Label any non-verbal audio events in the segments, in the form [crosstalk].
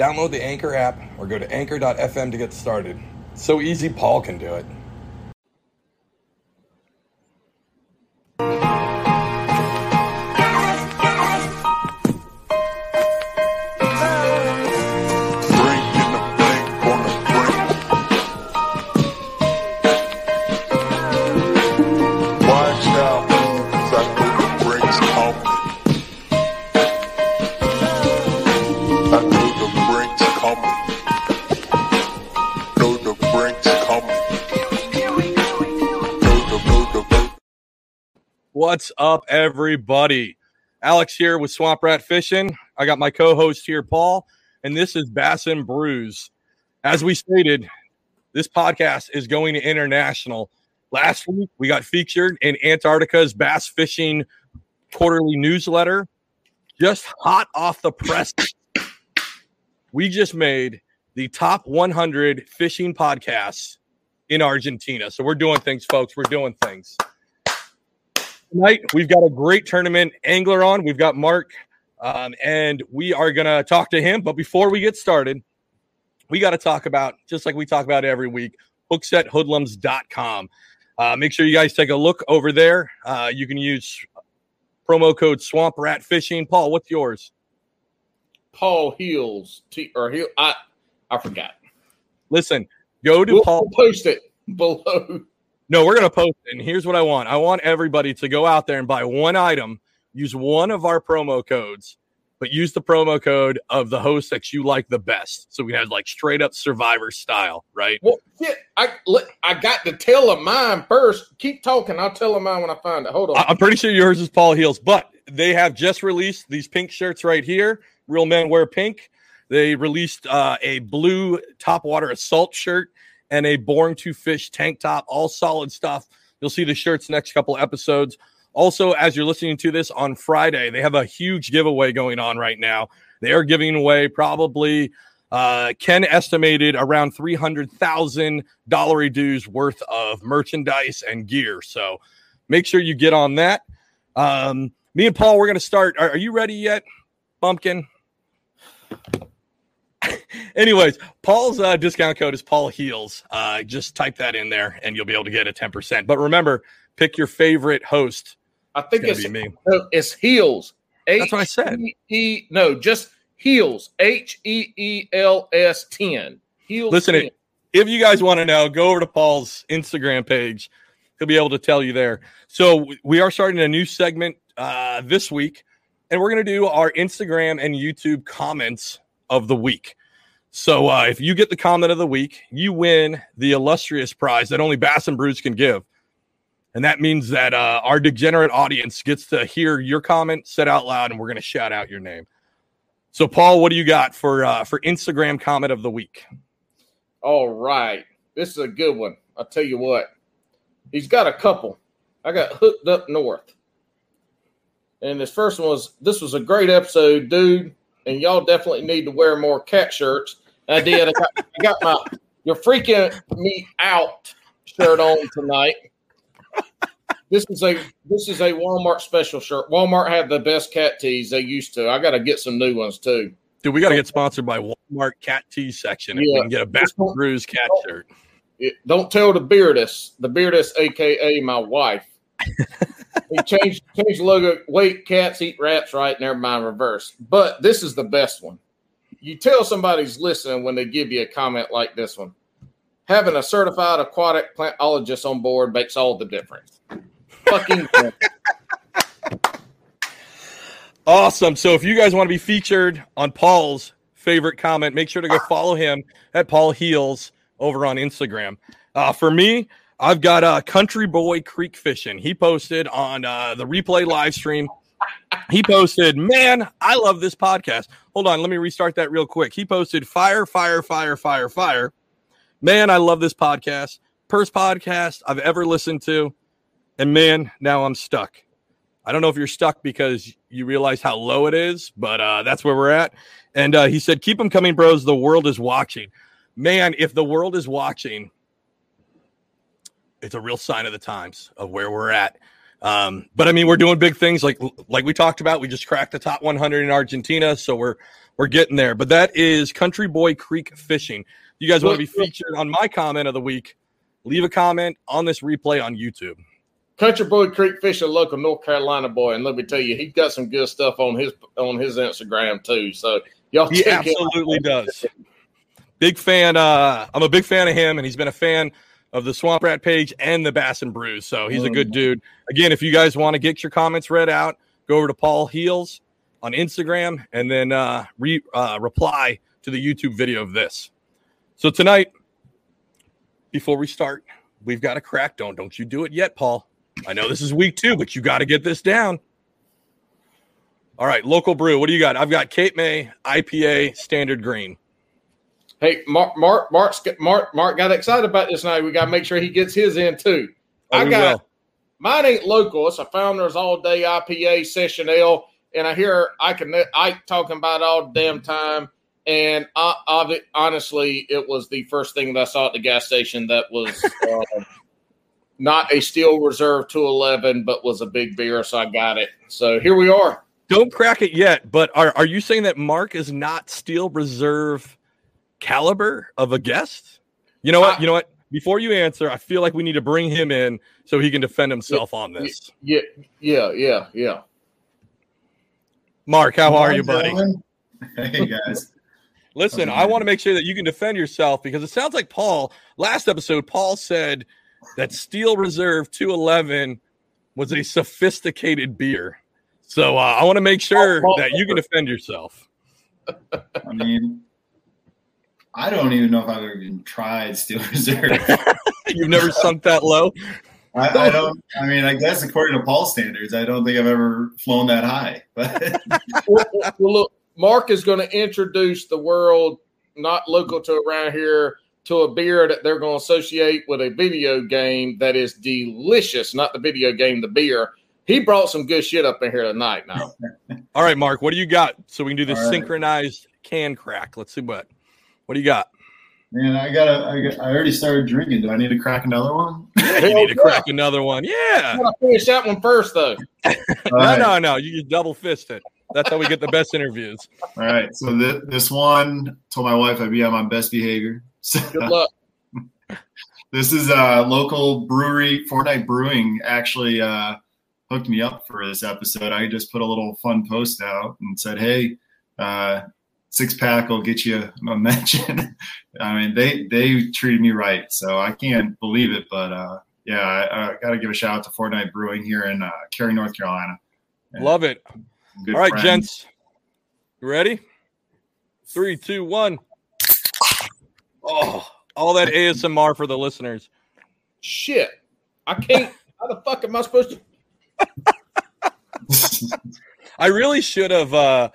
Download the Anchor app or go to anchor.fm to get started. So easy, Paul can do it. What's up, everybody? Alex here with Swamp Rat Fishing. I got my co-host here, Paul, and this is Bass and Brews. As we stated, this podcast is going to international. Last week, we got featured in Antarctica's bass fishing quarterly newsletter. Just hot off the press, we just made the top 100 fishing podcasts in Argentina. So we're doing things, folks. We're doing things tonight we've got a great tournament angler on we've got mark um, and we are going to talk to him but before we get started we got to talk about just like we talk about every week hooksethoodlums.com uh, make sure you guys take a look over there uh, you can use promo code swamp rat fishing paul what's yours Paul Hills T or Hill. I I forgot. listen go to We'll, paul we'll post it below. No, we're gonna post it. And here's what I want: I want everybody to go out there and buy one item, use one of our promo codes, but use the promo code of the host that you like the best. So we had like straight up Survivor style, right? Well, shit, I I got to tell them mine first. Keep talking. I'll tell them mine when I find it. Hold on. I'm pretty sure yours is Paul Heels, but they have just released these pink shirts right here. Real men wear pink. They released uh, a blue top water assault shirt and a born to fish tank top, all solid stuff. You'll see the shirts next couple episodes. Also, as you're listening to this on Friday, they have a huge giveaway going on right now. They are giving away probably uh, Ken estimated around three hundred thousand dollar dues worth of merchandise and gear. So make sure you get on that. Um, me and Paul, we're going to start. Are, are you ready yet, Bumpkin? [laughs] Anyways, Paul's uh, discount code is Paul Heels. Uh, just type that in there, and you'll be able to get a ten percent. But remember, pick your favorite host. I think It's it's me. no, it's Heels. That's what I said. E no, just Heels. H E E L S ten. Heels. Listen, 10. if you guys want to know, go over to Paul's Instagram page. He'll be able to tell you there. So we are starting a new segment uh, this week, and we're going to do our Instagram and YouTube comments of the week. So uh, if you get the comment of the week, you win the illustrious prize that only Bass and Brews can give. And that means that uh, our degenerate audience gets to hear your comment said out loud, and we're going to shout out your name. So, Paul, what do you got for uh, for Instagram comment of the week? All right. This is a good one. I'll tell you what. He's got a couple. I got hooked up north. And this first one was this was a great episode, dude. And y'all definitely need to wear more cat shirts. I did. I got, I got my you're freaking me out shirt on tonight. This is a this is a Walmart special shirt. Walmart had the best cat tees they used to. I gotta get some new ones too. Dude, we got to get sponsored by Walmart Cat Tea section. If we can get a Bass and Brews cat shirt. Don't tell the beardess, the beardess, aka my wife. He changed changed logo. Wait, cats eat rats, right? Never mind, reverse. But this is the best one. You tell somebody's listening when they give you a comment like this one. Having a certified aquatic plantologist on board makes all the difference. Fucking [laughs] Awesome. So if you guys want to be featured on Paul's favorite comment, make sure to go follow him at Paul Heels over on Instagram. Uh, for me, I've got uh, Country Boy Creek Fishing. He posted on uh, the replay live stream. He posted, "Man, I love this podcast." Hold on, let me restart that real quick. He posted, "Fire, fire, fire, fire, fire." Man, I love this podcast. First podcast I've ever listened to. And man, now I'm stuck. I don't know if you're stuck because you realize how low it is, but uh, that's where we're at. And uh, he said, Keep them coming, bros. The world is watching. Man, if the world is watching, it's a real sign of the times of where we're at. Um, but I mean, we're doing big things like like we talked about. We just cracked the top 100 in Argentina, so we're we're getting there. But that is Country Boy Creek Fishing. You guys want to be featured on my comment of the week? Leave a comment on this replay on YouTube. Country Boy Creek Fish, a local North Carolina boy, and let me tell you, he's got some good stuff on his on his Instagram too. So y'all, he absolutely does. Big fan. Uh, I'm a big fan of him, and he's been a fan of the Swamp Rat page and the Bass and Brews. So he's a good mm. dude. Again, if you guys want to get your comments read out, go over to Paul Heels on Instagram and then uh, re, uh, reply to the YouTube video of this. So tonight, before we start, we've got a crack. Don't don't you do it yet, Paul. I know this is week two, but you got to get this down. All right, local brew. What do you got? I've got Cape May IPA Standard Green. Hey, Mark, Mark, Mark, Mark, Mark got excited about this night. We got to make sure he gets his in too. Oh, I got will. mine ain't local. It's a Founders All Day IPA Session Ale, and I hear I can Ike talking about all damn time. And I, I, honestly, it was the first thing that I saw at the gas station that was uh, [laughs] not a Steel Reserve 211, but was a big beer. So I got it. So here we are. Don't crack it yet. But are, are you saying that Mark is not Steel Reserve caliber of a guest? You know what? You know what? Before you answer, I feel like we need to bring him in so he can defend himself yeah, on this. Yeah, yeah, yeah, yeah. Mark, how are you, buddy? [laughs] Hey guys. Listen, I want to make sure that you can defend yourself because it sounds like Paul. Last episode, Paul said that Steel Reserve 211 was a sophisticated beer. So uh, I want to make sure that you can defend yourself. I mean, I don't even know if I've ever even tried Steel [laughs] Reserve. [laughs] You've never sunk that low. I, I, don't. I mean, I guess according to Paul standards, I don't think I've ever flown that high. But [laughs] well, well, look, Mark is going to introduce the world, not local to around here, to a beer that they're going to associate with a video game that is delicious. Not the video game, the beer. He brought some good shit up in here tonight. Now, all right, Mark, what do you got? So we can do this right. synchronized can crack. Let's see what. What do you got? Man, I gotta. I, got, I already started drinking. Do I need to crack another one? Yeah, you need to crack another one. Yeah. I finish that one first, though. no, right. no, no. You just double fist it. That's how we get the best interviews. All right. So th- this one told my wife I'd be on my best behavior. So, [laughs] Good luck. this is a local brewery. Fortnight Brewing actually uh, hooked me up for this episode. I just put a little fun post out and said, "Hey, uh, six pack will get you a mention. [laughs] I mean, they they treated me right, so I can't believe it. But uh, yeah, I, I got to give a shout out to Fortnight Brewing here in uh, Cary, North Carolina. And Love it. All right, friend. gents, you ready? Three, two, one. Oh, all that ASMR for the listeners. Shit, I can't. [laughs] how the fuck am I supposed to? [laughs] I really should have. Uh,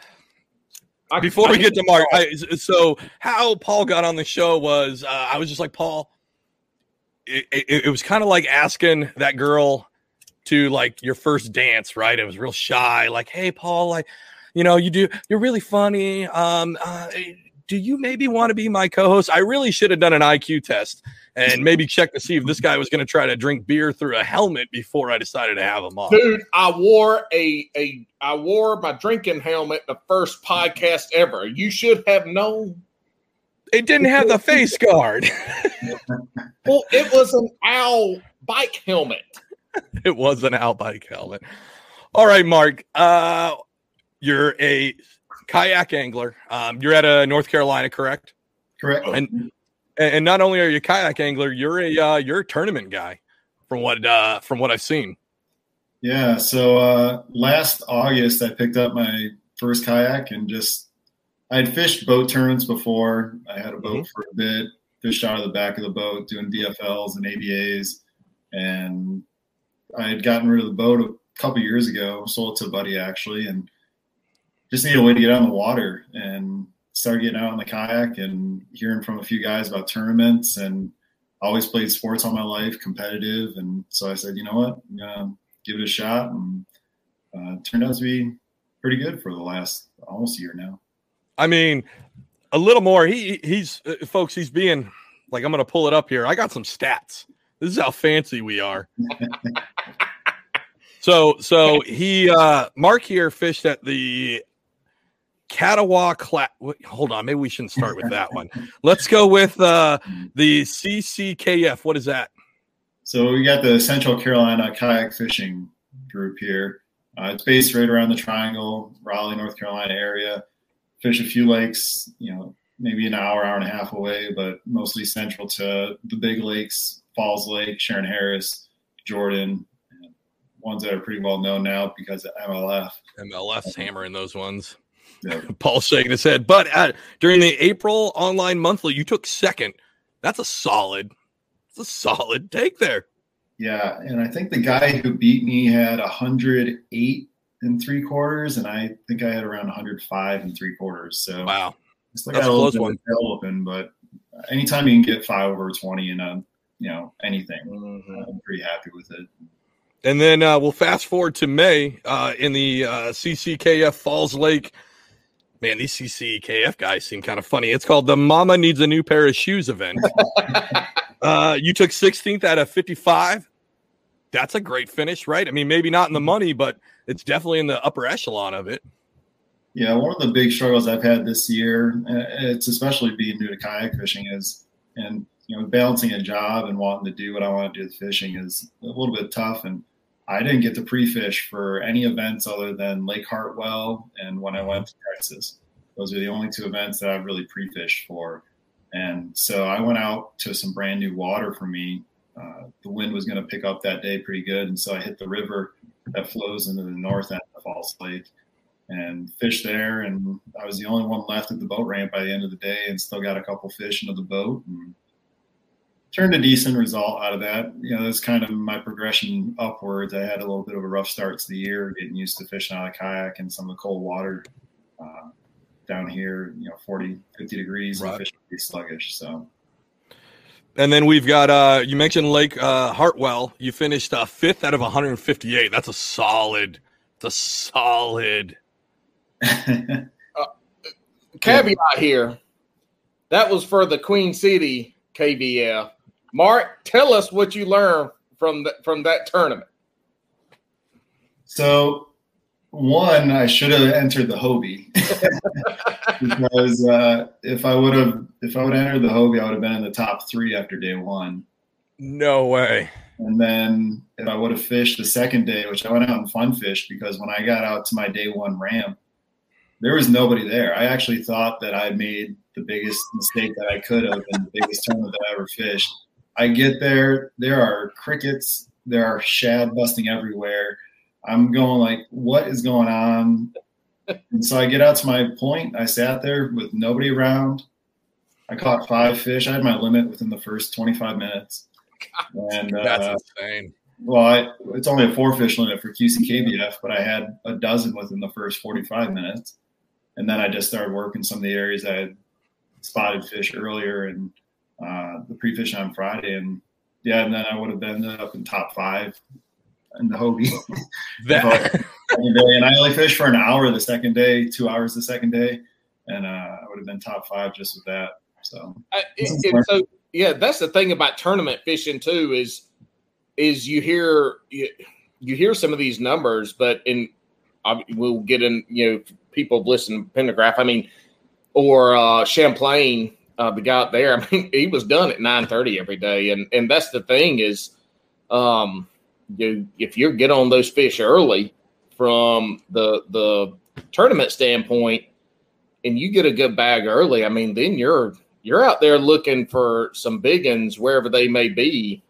before we get to Mark, I, so how Paul got on the show was uh, I was just like Paul. It, it, it was kind of like asking that girl to like your first dance, right? It was real shy, like, "Hey, Paul, like, you know, you do, you're really funny. Um, uh, do you maybe want to be my co-host? I really should have done an IQ test and maybe check to see if this guy was going to try to drink beer through a helmet before I decided to have him on. Dude, I wore a a I wore my drinking helmet the first podcast ever. You should have known. It didn't have the face guard. [laughs] well, it was an owl bike helmet. It was an owl bike helmet. All right, Mark. Uh, you're a kayak angler. Um, you're at a North Carolina, correct? Correct. And and not only are you a kayak angler, you're a uh, you're a tournament guy, from what uh, from what I've seen. Yeah. So uh, last August, I picked up my first kayak and just I had fished boat tournaments before. I had a boat mm-hmm. for a bit, fished out of the back of the boat, doing BFLs and ABAs, and I had gotten rid of the boat a couple years ago. Sold it to a buddy actually, and just need a way to get on the water. And start getting out on the kayak and hearing from a few guys about tournaments and always played sports all my life, competitive. And so I said, you know what, I'm gonna give it a shot. And uh, turned out to be pretty good for the last almost year now. I mean, a little more. He he's uh, folks. He's being like I'm going to pull it up here. I got some stats. This is how fancy we are. [laughs] so so he uh Mark here fished at the Catawba Cla- Hold on, maybe we shouldn't start with that one. [laughs] Let's go with uh the CCKF. What is that? So we got the Central Carolina Kayak Fishing Group here. Uh, it's based right around the Triangle, Raleigh, North Carolina area. Fish a few lakes, you know, maybe an hour, hour and a half away, but mostly central to the big lakes, Falls Lake, Shearon Harris, Jordan, ones that are pretty well known now because of MLF. MLF's hammering those ones. Yeah. [laughs] Paul's shaking his head. But uh, during the April online monthly, you took second. That's a solid, it's a solid take there. Yeah, and I think the guy who beat me had 108 and three quarters, and I think I had around 105 and three quarters. So Wow. I still That's got a little bit one. of open, but anytime you can get five over 20 in a you know anything, Mhm. I'm pretty happy with it. And then uh, we'll fast forward to May uh, in the uh, CCKF Falls Lake. Man, these CCKF guys seem kind of funny. It's called the Mama Needs a New Pair of Shoes event. [laughs] uh, you took 16th out of 55. That's a great finish, right? I mean, maybe not in the money, but it's definitely in the upper echelon of it. Yeah, one of the big struggles I've had this year, uh, it's especially being new to kayak fishing, is and you know balancing a job and wanting to do what I want to do with fishing is a little bit tough. And I didn't get to pre-fish for any events other than Lake Hartwell and when I went to Texas. Those are the only two events that I've really pre-fished for. And so I went out to some brand new water for me. Uh, the wind was going to pick up that day pretty good, and so I hit the river that flows into the north end of Falls Lake and fished there. And I was the only one left at the boat ramp by the end of the day, and still got a couple fish into the boat. And turned a decent result out of that. You know, that's kind of my progression upwards. I had a little bit of a rough start to the year, getting used to fishing out of kayak and some of the cold water uh, down here. You know, 40, 50 degrees, Right. and fishing pretty sluggish. So. And then we've got uh you mentioned Lake uh Hartwell. You finished uh fifth out of 158. That's a solid, it's a solid. [laughs] Caveat here. That was for the Queen City KBF. Mark, tell us what you learned from the, from that tournament. So, one, I should have entered the Hobie [laughs] because uh, if I would have if I would have entered the Hobie, I would have been in the top three after day one. No way. And then if I would have fished the second day, which I went out and fun fished because when I got out to my day one ramp, there was nobody there. I actually thought that I made the biggest mistake that I could have and the biggest tournament that I ever fished. I get there, there are crickets, there are shad busting everywhere. I'm going like, what is going on? And so I get out to my point. I sat there with nobody around. I caught five fish. I had my limit within the first 25 minutes. And [laughs] That's uh, insane. well, I, it's only a four fish limit for QCKBF, but I had a dozen within the first 45 minutes. And then I just started working some of the areas I had spotted fish earlier and uh, the pre on Friday. And yeah, and then I would have been up in top five in the Hobie. [laughs] That. And I only fished for an hour the second day, two hours the second day. And uh, I would have been top five just with that. So I, it, so yeah, that's the thing about tournament fishing too is is you hear you, you hear some of these numbers, but in I, we'll get in you know people have listened to Pendergraph. I mean, or uh, Champlain, uh, the guy there. [laughs] I mean, he was done at nine thirty every day, and and that's the thing is, um, you if you get on those fish early from the the tournament standpoint, and you get a good bag early, I mean, then you're you're out there looking for some big uns wherever they may be,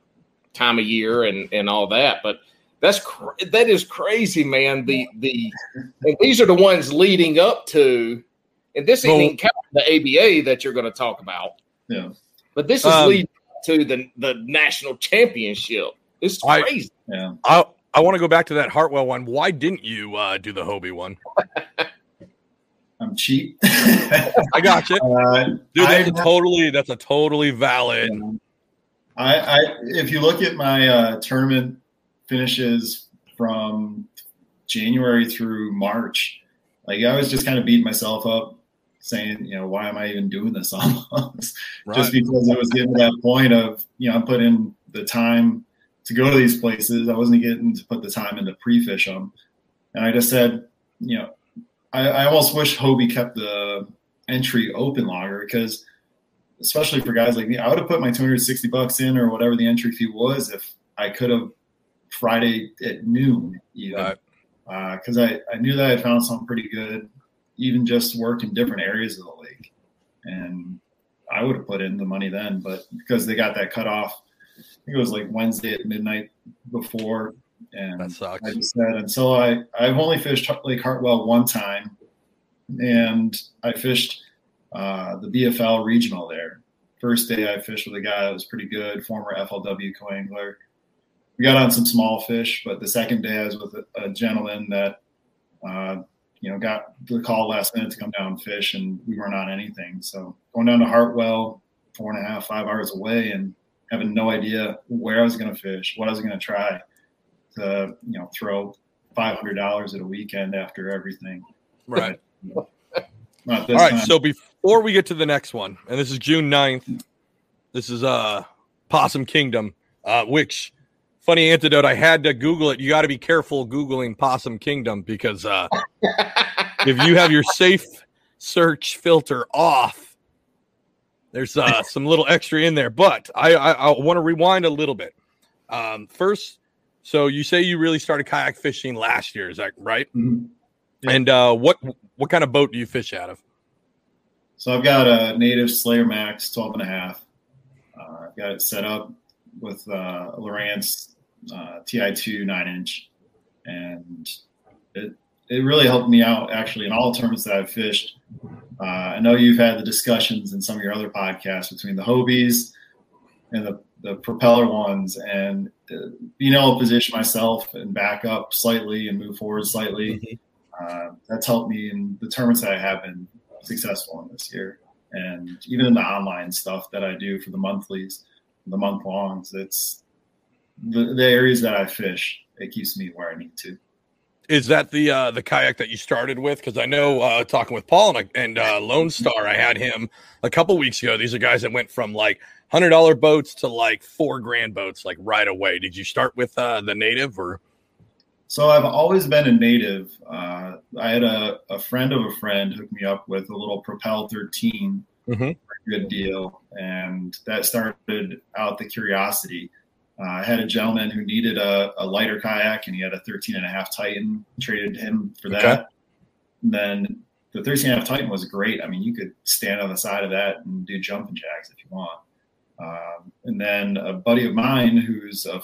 time of year and and all that. But that's cra- that is crazy, man. The the and these are the ones leading up to, and this ain't Well- even counting the ABA that you're going to talk about. yeah. But this is Um, leading to the the national championship. It's I- crazy. Yeah. I I want to go back to that Hartwell one. Why didn't you uh, do the Hobie one? [laughs] I'm cheap. I got you, [laughs] Uh, dude. That's a I- totally that's a totally valid. I, I if you look at my uh, tournament finishes from January through March, like I was just kind of beating myself up, saying, you know, why am I even doing this [laughs] almost? Right. Just because it was getting to that point of, you know, I'm putting the time to go to these places. I wasn't getting to put the time in to pre-fish them, and I just said, you know, I, I almost wish Hobie kept the entry open longer because especially for guys like me, I would have put my 260 bucks in or whatever the entry fee was if I could have Friday at noon even. Right. Uh, because I, I knew that I found something pretty good, even just work in different areas of the lake. And I would have put in the money then, but because they got that cut off, I think it was like Wednesday at midnight before. And That sucks. I just said until I I've only fished Lake Hartwell one time, and I fished uh, the BFL regional there. First day I fished with a guy that was pretty good, former FLW co-angler. We got on some small fish, but the second day I was with a, a gentleman that uh, you know got the call last minute to come down and fish, and we weren't on anything. So going down to Hartwell, four and a half, five hours away, and having no idea where I was going to fish, what I was going to try to you know throw five hundred dollars at a weekend after everything. Right. [laughs] Not this All right. time. So before we get to the next one, and this is June 9th, this is uh Possum Kingdom, uh, which funny antidote. I had to Google it. You got to be careful Googling Possum Kingdom because uh, [laughs] if you have your safe search filter off, there's uh, [laughs] some little extra in there. But I, I, I want to rewind a little bit. Um, first, so you say you really started kayak fishing last year, is that right? Mhm. Yeah. And uh, what what kind of boat do you fish out of? So I've got a native Slayer Max 12 and a half. Uh, I've got it set up with uh, Lowrance uh, TI2 nine inch, and it it really helped me out actually in all the tournaments that I've fished. Uh, I know you've had the discussions in some of your other podcasts between the Hobies and the the propeller ones, and uh, being able to position myself and back up slightly and move forward slightly. Uh, that's helped me in the tournaments that I have been successful in this year. And even in the online stuff that I do for the monthlies, the month longs, it's the, the areas that I fish, it keeps me where I need to. Is that the uh, the kayak that you started with? Because I know uh, talking with Paul and, and uh, Lone Star, I had him a couple weeks ago. These are guys that went from like hundred dollar boats to like four grand boats, like right away. Did you start with uh, the native or? So I've always been a native. Uh, I had a, a friend of a friend hook me up with a little Propel 13, Mhm. good deal, and that started out the curiosity. Uh, I had a gentleman who needed a, a lighter kayak, and he had a 13 and a half Titan. Traded him for that. Okay. Then the 13 and a half Titan was great. I mean, you could stand on the side of that and do jumping jacks if you want. Um, and then a buddy of mine who's a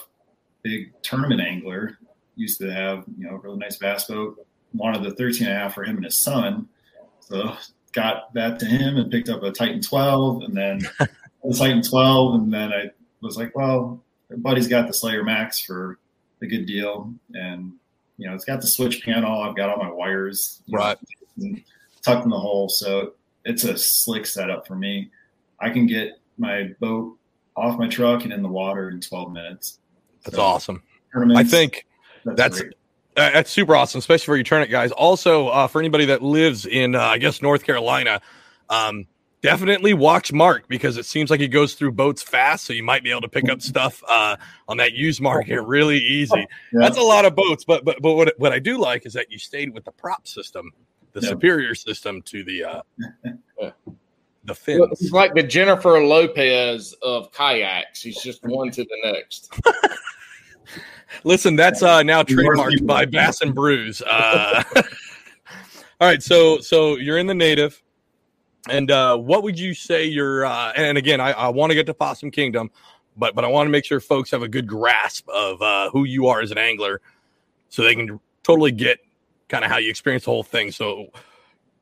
big tournament angler used to have you know a really nice bass boat wanted the 13 and a half for him and his son so got that to him and picked up a titan 12 and then [laughs] the titan 12 and then i was like well buddy's got the slayer max for a good deal and you know it's got the switch panel i've got all my wires you know, Right. tucked in the hole so it's a slick setup for me i can get my boat off my truck and in the water in 12 minutes That's So, awesome. I think that's great. Uh, that's super awesome, especially for your tournament guys. Also, uh, for anybody that lives in, uh, I guess, North Carolina, um, definitely watch Mark because it seems like he goes through boats fast. So you might be able to pick up stuff uh, on that used market really easy. Yeah. That's a lot of boats, but but but what what I do like is that you stayed with the prop system, the Yeah. superior system to the uh, [laughs] the Well, fins. He's like the Jennifer Lopez of kayaks. He's just one to the next. [laughs] Listen, that's uh, now trademarked by Bass and Brews. Uh, [laughs] all right, so so you're in the native, and uh, what would you say your? Uh, and again, I, I want to get to Possum Kingdom, but but I want to make sure folks have a good grasp of uh, who you are as an angler, so they can totally get kind of how you experience the whole thing. So,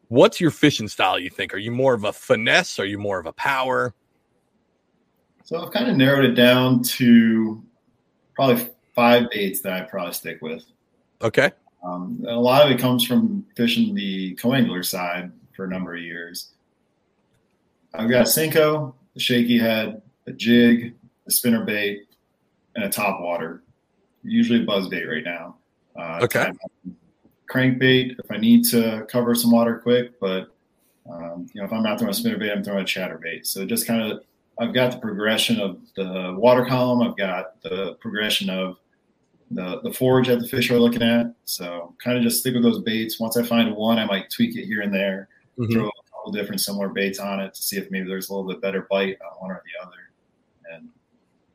what's your fishing style? You think? Are you more of a finesse? Are you more of a power? So I've kind of narrowed it down to probably five baits that I probably stick with. Okay, Um, and a lot of it comes from fishing the co-angler side for a number of years. I've got a Senko, a shaky head, a jig, a spinner bait, and a top water. Usually a buzz bait right now. Uh, Okay. Crankbait if I need to cover some water quick, but um, you know if I'm not throwing a spinner bait, I'm throwing a chatter bait. So just kind of I've got the progression of the water column. I've got the progression of the the forage that the fish are looking at. So kind of just stick with those baits. Once I find one, I might tweak it here and there Mhm. throw couple different similar baits on it to see if maybe there's a little bit better bite on one or the other. And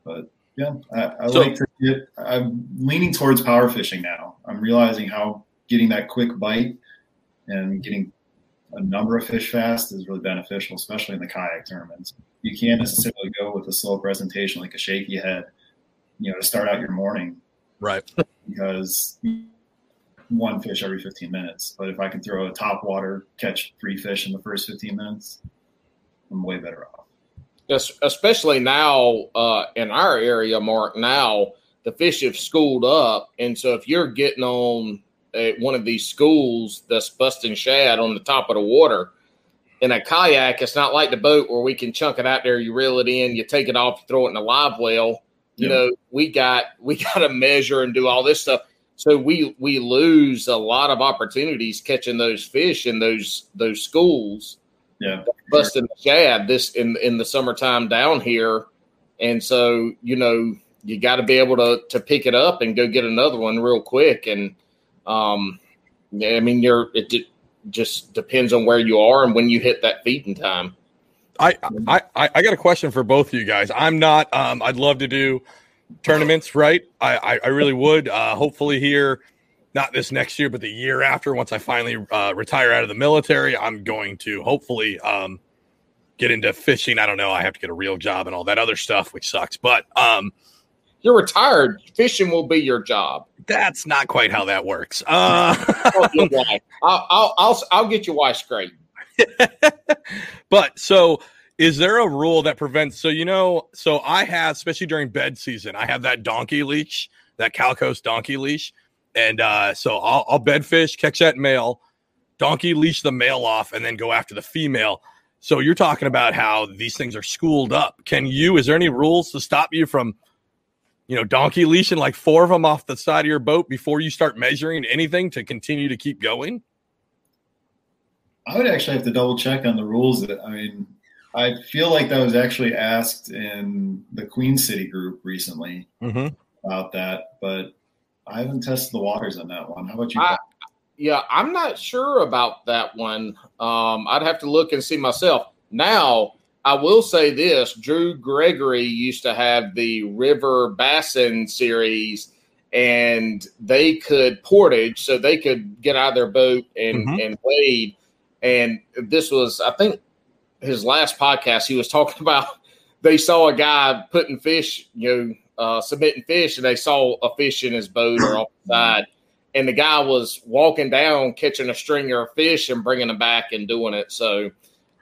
but yeah, I, I So- like to get. I'm leaning towards power fishing now. I'm realizing how getting that quick bite and getting a number of fish fast is really beneficial, especially in the kayak tournaments. You can't necessarily go with a slow presentation like a shaky head, you know, to start out your morning Right. because one fish every 15 minutes. But if I can throw a top water, catch three fish in the first 15 minutes, I'm way better off. Es- especially now uh, in our area, Mark. Now the fish have schooled up, and so if you're getting on at one of these schools that's busting shad on the top of the water in a kayak, it's not like the boat where we can chunk it out there, you reel it in, you take it off, you throw it in a live well. You Yeah. know, we got we [laughs] got to measure and do all this stuff. So we we lose a lot of opportunities catching those fish in those those schools Yeah. busting the shad this in in the summertime down here, and so you know you got to be able to to pick it up and go get another one real quick. And um, yeah, I mean, you're it ju- just depends on where you are and when you hit that feeding time. I, I I I got a question for both of you guys. I'm not. Um, I'd love to do tournaments, right? I I, I really would. Uh, hopefully here, not this next year, but the year after. Once I finally uh, retire out of the military, I'm going to hopefully um, get into fishing. I don't know. I have to get a real job and all that other stuff, which sucks. But um, You're retired. Fishing will be your job. that's not quite how that works. Uh, [laughs] I'll. I'll, I'll I'll I'll get your wife straight. [laughs] but so is there a rule that prevents so you know so i have especially during bed season i have that donkey leash that calcos donkey leash and uh so i'll, I'll bed fish catch that male donkey leash the male off and then go after the female so you're talking about how these things are schooled up can you is there any rules to stop you from you know donkey leashing like four of them off the side of your boat before you start measuring anything to continue to keep going I would actually have to double check on the rules. That I mean, I feel like that was actually asked in the Queen City group recently mm-hmm. about that, but I haven't tested the waters on that one. How about you? I- Yeah, I'm not sure about that one. Um, I'd have to look and see myself. Now, I will say this: Drew Gregory used to have the River Bassin series, and they could portage, so they could get out of their boat and Mhm. and wade. And this was, I think, his last podcast. He was talking [laughs] about they saw a guy putting fish, you know, uh, submitting fish, and they saw a fish in his boat or off the side and the guy was walking down catching a stringer of fish and bringing them back and doing it. So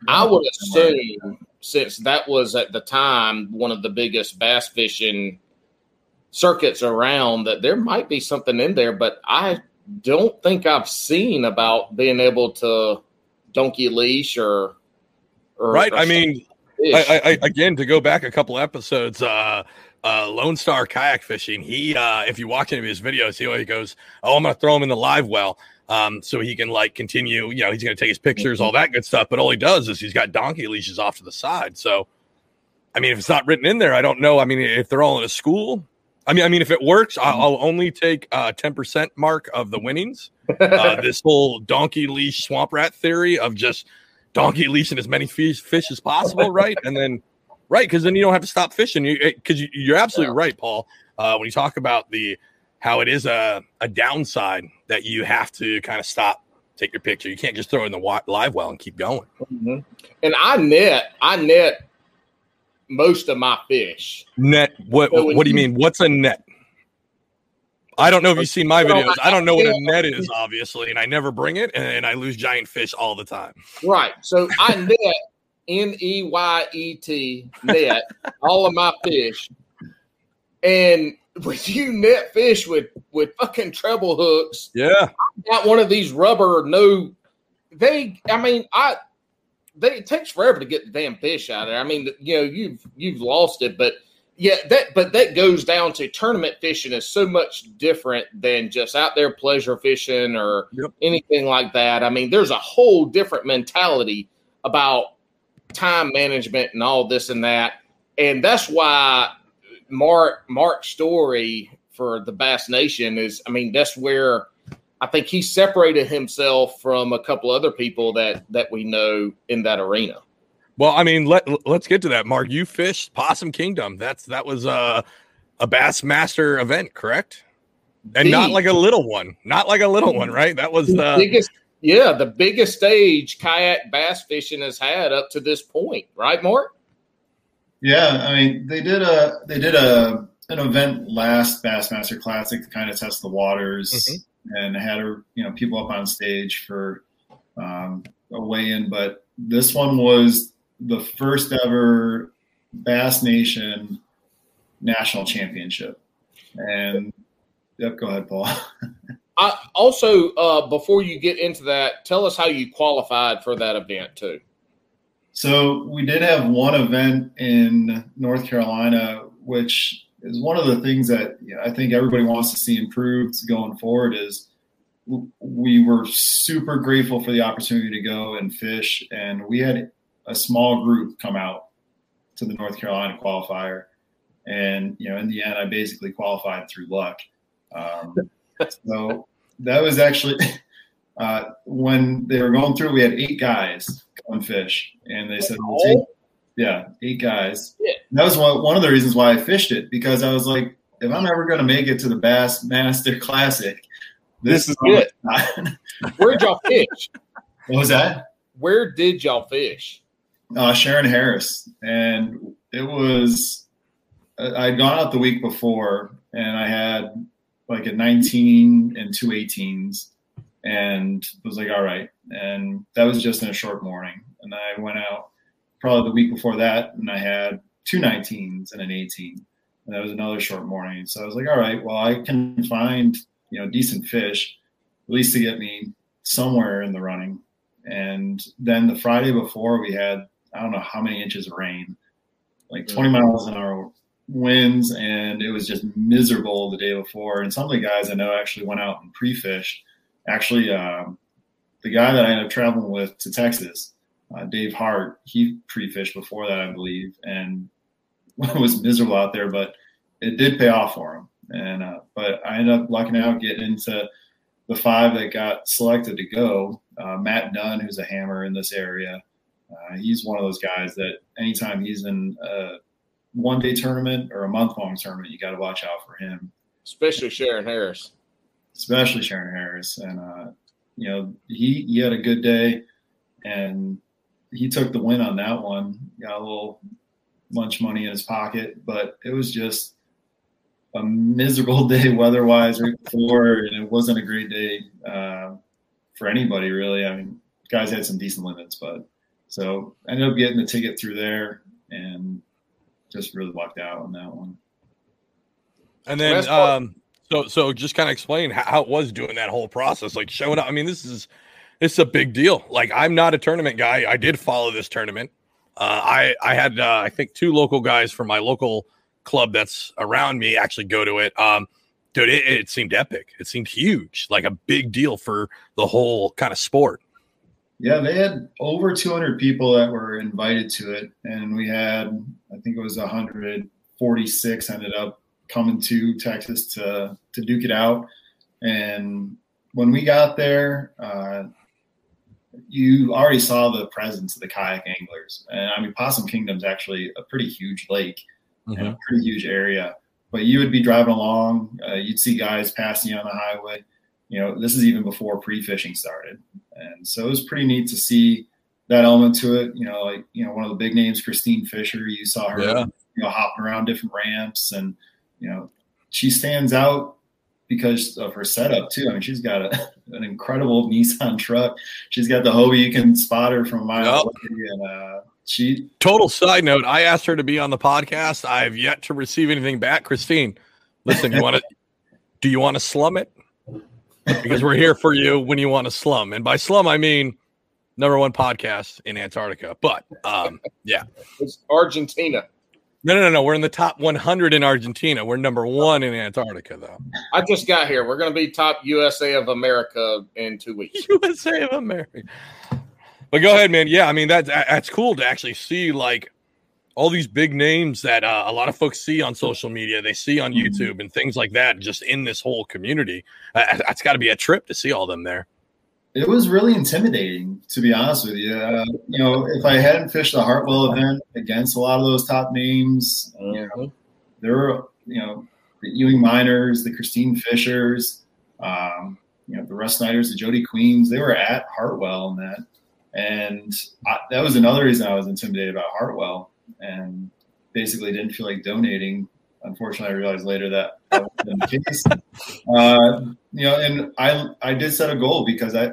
I would assume, since that was at the time one of the biggest bass fishing circuits around, that there might be something in there, but I don't think I've seen about being able to donkey leash or, or right or i mean. I, I, I, again, to go back a couple episodes, uh, uh, Lone Star kayak fishing. He, uh, if you watch any of his videos, he always goes, "Oh, I'm going to throw him in the live well, um, so he can like continue. You know, he's going to take his pictures, all that good stuff. But all he does is he's got donkey leashes off to the side. So, I mean, if it's not written in there, I don't know. I mean, if they're all in a school, I mean, I mean, if it works, I'll, I'll only take uh, ten percent mark of the winnings. Uh, [laughs] this whole donkey leash swamp rat theory of just donkey leashing as many fish, fish as possible, right? And then, right, because then you don't have to stop fishing. You because you, you're absolutely right, Paul. Uh, when you talk about the how it is a a downside that you have to kind of stop, take your picture. You can't just throw in the live well and keep going. Mhm. And I net, I net most of my fish. Net. What So What do you- mean? What's a net? I don't know if you've seen my videos. I don't know what a net is, [laughs] obviously, and I never bring it, and I lose giant fish all the time. Right. So I net N E Y E T net all of my fish. And when you net fish with with fucking treble hooks, Yeah. got one of these rubber no they, I mean, I, they, it takes forever to get the damn fish out of there. I mean, you know, you've you've lost it, but yeah, that but that goes down to tournament fishing is so much different than just out there pleasure fishing or Yep. anything like that. I mean, there's a whole different mentality about time management and all this and that, and that's why Mark Mark's story for the Bass Nation is. I mean, that's where I think he separated himself from a couple other people that that we know in that arena. Well, I mean, let let's get to that. Mark, you fished Possum Kingdom. That's that was a a Bassmaster event, correct? And not like a little one, not like a little one, right? That was the the biggest yeah the biggest stage kayak bass fishing has had up to this point right mark Yeah, I mean they did a they did a an event last Bassmaster Classic to kind of test the waters Mhm. and had a, you know people up on stage for um, a weigh-in, but this one was the first ever Bass Nation national championship. And yep, go ahead, Paul. [laughs] I, also uh, before you get into that tell us how you qualified for that event too So we did have one event in North Carolina, which is one of the things that you know, I think everybody wants to see improved going forward. Is we were super grateful for the opportunity to go and fish, and we had a small group come out to the North Carolina qualifier, and you know, in the end, I basically qualified through luck. Um, [laughs] so that was actually [laughs] uh, when they were going through. We had eight guys come fish, and they said, we'll take, "Yeah, eight guys." Yeah. That was one, one of the reasons why I fished it because I was like, if I'm ever going to make it to the Bassmaster Classic, this, This is is it. [laughs] where'd y'all fish what was that? where did y'all fish uh, Shearon Harris, and it was I'd gone out the week before, and I had like a 19 and two 18s, and was like, all right, and that was just in a short morning, and I went out probably the week before that, and I had two 19s and an 18, and that was another short morning. So I was like, all right, well, I can find you know decent fish, at least to get me somewhere in the running. And then the Friday before, we had I don't know how many inches of rain, like 20 miles an hour winds, and it was just miserable the day before. And some of the guys I know actually went out and pre-fished. Actually, um, the guy that I ended up traveling with to Texas, uh, Dave Hart, he pre-fished before that, I believe, and [laughs] was miserable out there, but it did pay off for him. And uh, but I ended up lucking out getting into the five that got selected to go. Uh, Matt Dunn, who's a hammer in this area, uh, he's one of those guys that anytime he's in a one day tournament or a month long tournament, you got to watch out for him, especially shearon harris especially Shearon Harris. And, uh, you know, he, he had a good day and he took the win on that one, got a little lunch money in his pocket, but it was just a miserable [laughs] day weather wise right before. And it wasn't a great day uh, for anybody, really. I mean, guys had some decent limits, but so I ended up getting the ticket through there and just really lucked out on that one. And then, That's part- um, so so just kind of explain how, how it was doing that whole process, like showing up. I mean, this is it's a big deal. Like I'm not a tournament guy. I did follow this tournament. Uh, I I had uh, I think two local guys from my local club that's around me actually go to it. Um, dude, it, it seemed epic. It seemed huge, like a big deal for the whole kind of sport. Yeah, they had over 200 people that were invited to it, and we had, I think it was 146 ended up coming to Texas to to duke it out. And when we got there, uh, you already saw the presence of the kayak anglers. And I mean, Possum Kingdom's actually a pretty huge lake and a pretty huge area. But you would be driving along, uh, you'd see guys passing you on the highway. You know, this is even before pre-fishing started, and so it was pretty neat to see that element to it. You know, like you know, one of the big names, Kristine Fischer. You saw her, Yeah. you know, hopping around different ramps, and you know, she stands out because of her setup too. I mean, she's got a, [laughs] an incredible Nissan truck. She's got the Hobie. You can spot her from a mile Yep. away, and uh, she Total side note: I asked her to be on the podcast. I have yet to receive anything back. Christine, listen, you want to? [laughs] do you want to slum it? Because we're here for you when you want to slum, and by slum I mean number one podcast in Antarctica. But um, yeah, It's Argentina. no, no, no, no. We're in the top 100 in Argentina. We're number one in Antarctica, though. I just got here. We're going to be top USA of America in two weeks. [laughs] USA of America. But go ahead, man. Yeah, I mean that's that's cool to actually see like all these big names that uh, a lot of folks see on social media, they see on Mhm. YouTube and things like that, just in this whole community. Uh, that's got to be a trip to see all them there. It was really intimidating, to be honest with you. Uh, you know, if I hadn't fished the Hartwell event against a lot of those top names, you know, Mhm. there were, you know, the Ewing Miners, the Kristine Fischers, um, you know, the Russ Snyders, the Jody Queens, they were at Hartwell and that. And I, that was another reason I was intimidated about Hartwell and basically didn't feel like donating. Unfortunately, I realized later that that wasn't the case. [laughs] Uh, you know, and I I did set a goal because I,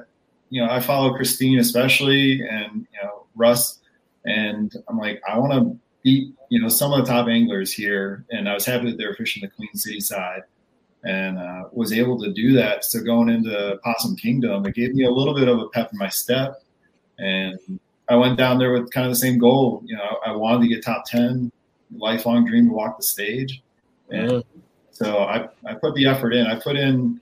you know, I follow Kristine especially, and you know Russ, and I'm like I want to beat you know some of the top anglers here, and I was happy that they were fishing the Queen City side, and uh, was able to do that. So going into Possum Kingdom, it gave me a little bit of a pep in my step, and I went down there with kind of the same goal. You know, I wanted to get top ten, lifelong dream to walk the stage, and Mhm. so I, I put the effort in. I put in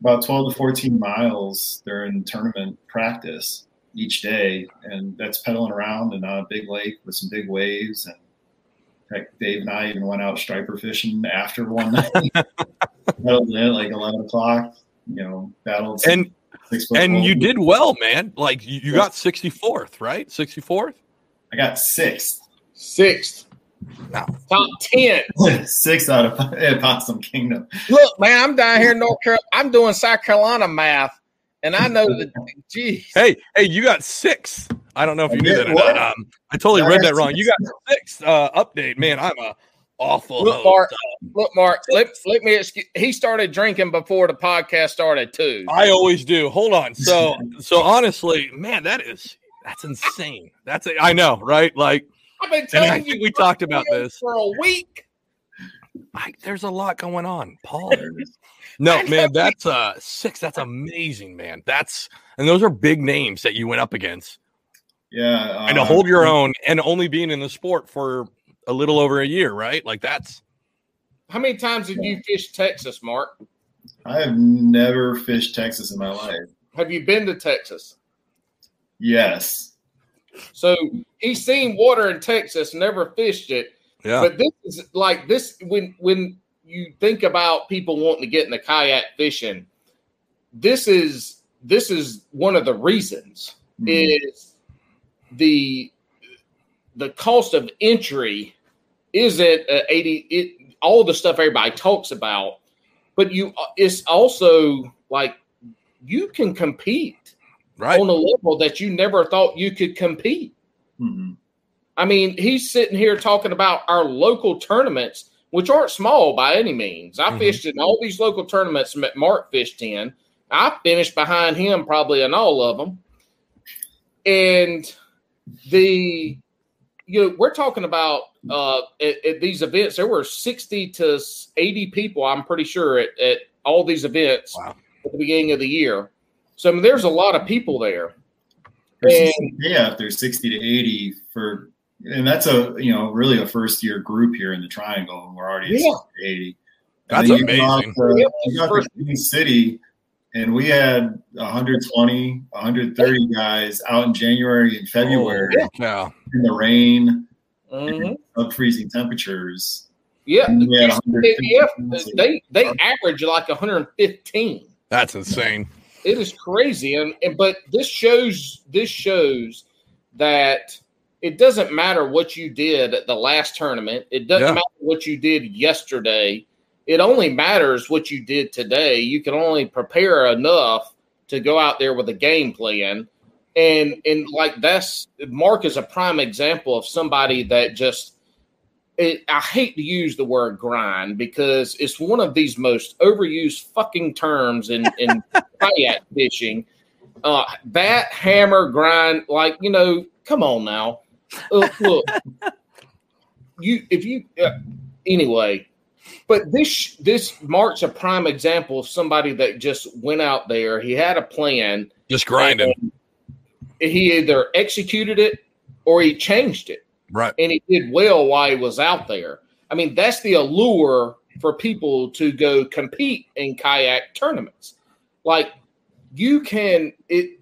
about 12 to 14 miles during tournament practice each day, and that's pedaling around and on a big lake with some big waves. And heck, Dave and I even went out striper fishing after one night. [laughs] Paddled in at like 11 o'clock, you know, battled some And and you did well, man. Like you, you got 64th, right? 64th. I got sixth, Sixth. No. Top 10. [laughs] six out of at Possum Kingdom. Look, man, I'm down here in North Carolina. I'm doing South Carolina math, and I know that, geez. Hey, hey, you got six. I don't know if you knew that or what? not. Um, I totally I read that wrong. You got six uh, update, man. I'm a awful Look, host. Mark. Look, Mark, let, let me excuse. He started drinking before the podcast started, too. I always do. Hold on. So, [laughs] so honestly, man, that is that's insane. That's a, I know, right? Like, I've been telling I you think we talked about this. for a week. I, there's a lot going on, Paul. [laughs] No, man, that's uh six. That's amazing, man. That's and those are big names that you went up against, Yeah, and to uh, hold your own, and only being in the sport for a little over a year, right? Like that's How many times have you fished Texas, Mark? I have never fished Texas in my life. Have you been to Texas? Yes. So he's seen water in Texas, never fished it. yeah, But this is like this when when you think about people wanting to get in the kayak fishing, this is this is one of the reasons Mhm. is the the cost of entry isn't uh, 80 it all the stuff everybody talks about but you it's also like you can compete right. on a level that you never thought you could compete Mhm. I mean, he's sitting here talking about our local tournaments, which aren't small by any means. I Mhm. fished in all these local tournaments that Mark fished in. I finished behind him probably in all of them. And the, you know, we're talking about uh, at, at these events, there were 60 to 80 people, I'm pretty sure, at, at all these events Wow. at the beginning of the year. So, I mean, there's a lot of people there. There's yeah, if there's 60 to 80 for, and that's a you know really a first year group here in the Triangle, and we're already at Yeah. 60 to 80. That's then you go out amazing. to- Yeah, you go out first- Queen City, and we had 120, 130 guys out in January and February Holy cow. in the rain, Mhm. sub freezing temperatures. Yeah, And we had 150 yeah, they they average like 115. That's insane. It is crazy, and, and but this shows this shows that it doesn't matter what you did at the last tournament. It doesn't Yeah. matter what you did yesterday. It only matters what you did today. You can only prepare enough to go out there with a game plan. And and like that's Mark is a prime example of somebody that just it, I hate to use the word grind because it's one of these most overused fucking terms in, in [laughs] kayak fishing. Uh, bat, hammer, grind, like, you know, come on now. Uh, look, [laughs] you, if you, uh, anyway, but this, this marks a prime example of somebody that just went out there. He had a plan. Just grinding. He either executed it or he changed it. Right. And he did well while he was out there. I mean, that's the allure for people to go compete in kayak tournaments. Like you can it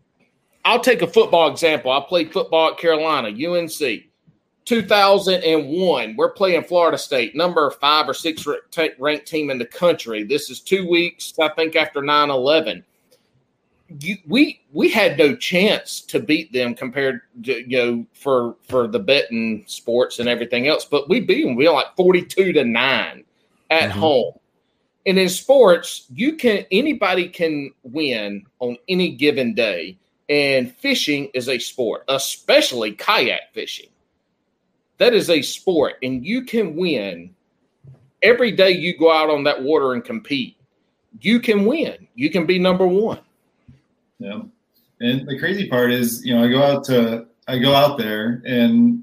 I'll take a football example. I played football at Carolina, UNC. 2001, we're playing Florida State, number five or six ranked team in the country. This is two weeks, I think, after 9 11 you, we we had no chance to beat them compared to you know for for the betting sports and everything else. But we beat them. We were like forty two to nine at mm-hmm. home. And in sports, you can anybody can win on any given day. And fishing is a sport, especially kayak fishing. That is a sport, and you can win every day you go out on that water and compete. You can win. You can be number one. Yeah. And the crazy part is, you know, I go out to I go out there and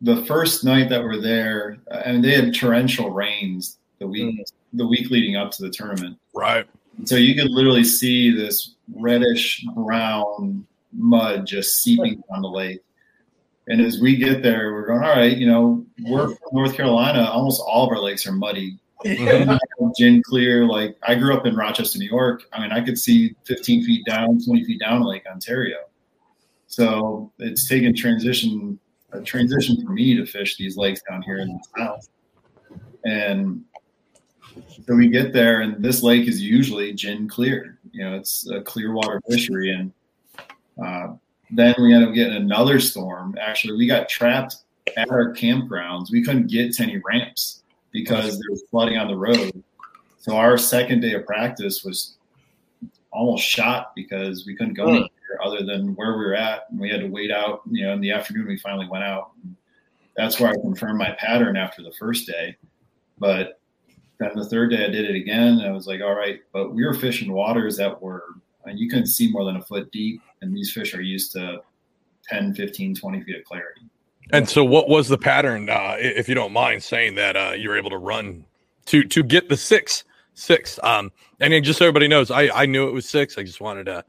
the first night that we're there, and they had torrential rains the week mm. the week leading up to the tournament. Right. So you could literally see this reddish brown mud just seeping [laughs] down the lake. And as we get there, we're going, all right, you know, we're from North Carolina. Almost all of our lakes are muddy. Gin clear. Like I grew up in Rochester, New York. I mean, I could see 15 feet down, 20 feet down Lake Ontario. So it's taken transition a transition for me to fish these lakes down here in the south. And so we get there, and this lake is usually gin clear. You know, it's a clear water fishery, and uh, then we end up getting another storm. Actually, we got trapped at our campgrounds. We couldn't get to any ramps because there was flooding on the road. So our second day of practice was almost shot because we couldn't go hmm. anywhere other than where we were at. And we had to wait out. You know, in the afternoon we finally went out. That's where I confirmed my pattern after the first day. But then the third day I did it again. And I was like, all right, but we were fishing waters that were, and you couldn't see more than a foot deep. And these fish are used to 10, 15, 20 feet of clarity. And so, what was the pattern, uh, if you don't mind saying that uh, you were able to run to to get the six six? Um, and just so everybody knows, I I knew it was six. I just wanted to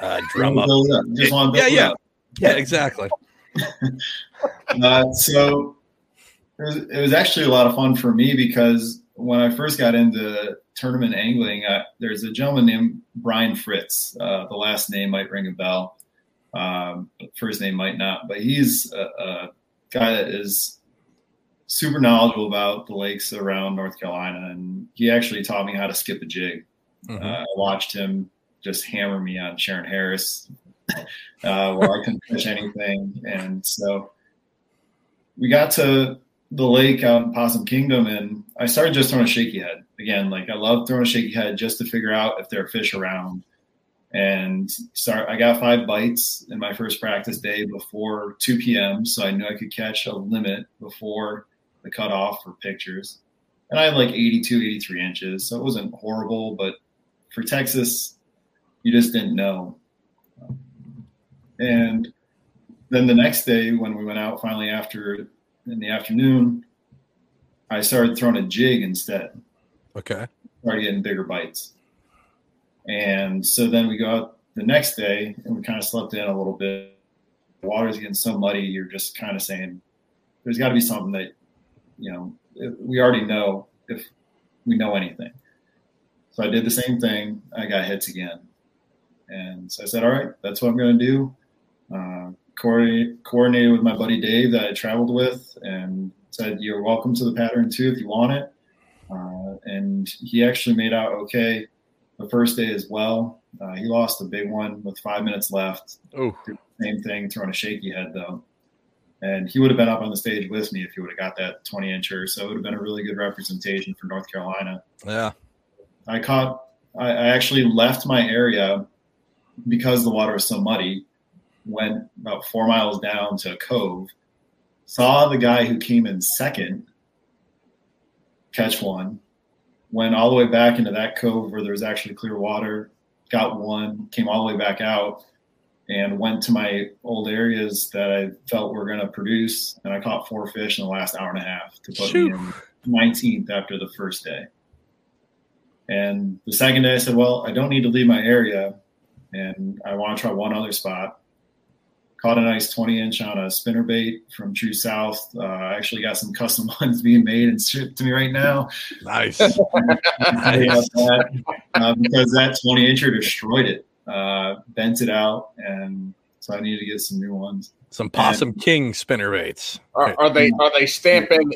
uh, drum up. up. Yeah, yeah, up. yeah, exactly. [laughs] uh, so it was, it was actually a lot of fun for me because when I first got into tournament angling, uh, there's a gentleman named Brian Fritz. Uh, the last name might ring a bell. Um, first name might not, but he's a, a, guy that is super knowledgeable about the lakes around North Carolina, and he actually taught me how to skip a jig. Mm-hmm. Uh, I watched him just hammer me on Shearon Harris [laughs] uh, while I couldn't fish anything, and so we got to the lake out in Possum Kingdom, and I started just throwing a shaky head again. Like I love throwing a shaky head just to figure out if there are fish around and start. I got five bites in my first practice day before 2 p.m. So I knew I could catch a limit before the cutoff for pictures. And I had like 82, 83 inches. So it wasn't horrible, but for Texas, you just didn't know. And then the next day, when we went out finally after in the afternoon, I started throwing a jig instead. Okay. Started getting bigger bites. And so then we go out the next day and we kind of slept in a little bit. The water's getting so muddy, you're just kind of saying, there's got to be something that, you know, we already know if we know anything. So I did the same thing. I got hits again. And so I said, all right, that's what I'm going to do. Uh, coordinate, coordinated with my buddy Dave that I traveled with and said, you're welcome to the pattern too if you want it. Uh, and he actually made out okay the first day as well. Uh, he lost a big one with five minutes left. Oh, same thing, throwing a shaky head though. And he would have been up on the stage with me if he would have got that 20 incher. So it would have been a really good representation for North Carolina. Yeah. I caught, I, I actually left my area because the water was so muddy, went about four miles down to a cove, saw the guy who came in second catch one, went all the way back into that cove where there was actually clear water, got one, came all the way back out, and went to my old areas that I felt were going to produce. And I caught four fish in the last hour and a half to put Shoot. me in 19th after the first day. And the second day, I said, Well, I don't need to leave my area and I want to try one other spot. Caught a nice 20 inch on a spinner bait from True South. Uh, I actually got some custom [laughs] ones being made and shipped to me right now. Nice. [laughs] nice. That, uh, because that 20 incher destroyed it, uh, bent it out, and so I needed to get some new ones. Some Possum King spinner baits. Are, are they are they stamping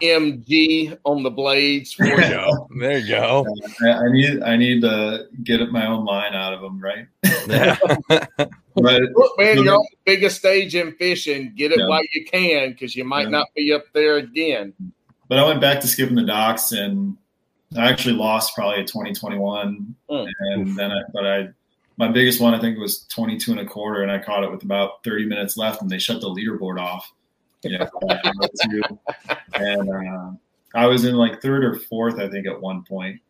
MG on the blades for There you you? go. There you go. I, I need I need to get my own line out of them, right? Yeah. [laughs] But Look, man, you're on the biggest stage in fishing. Get it Yeah. while you can, because you might Yeah. not be up there again. but I went back to skipping the docks and I actually lost probably a 2021 Mm. and then I but I my biggest one I think was 22 and a quarter and I caught it with about 30 minutes left and they shut the leaderboard off. You [laughs] know, and uh, I was in like third or fourth I think at one point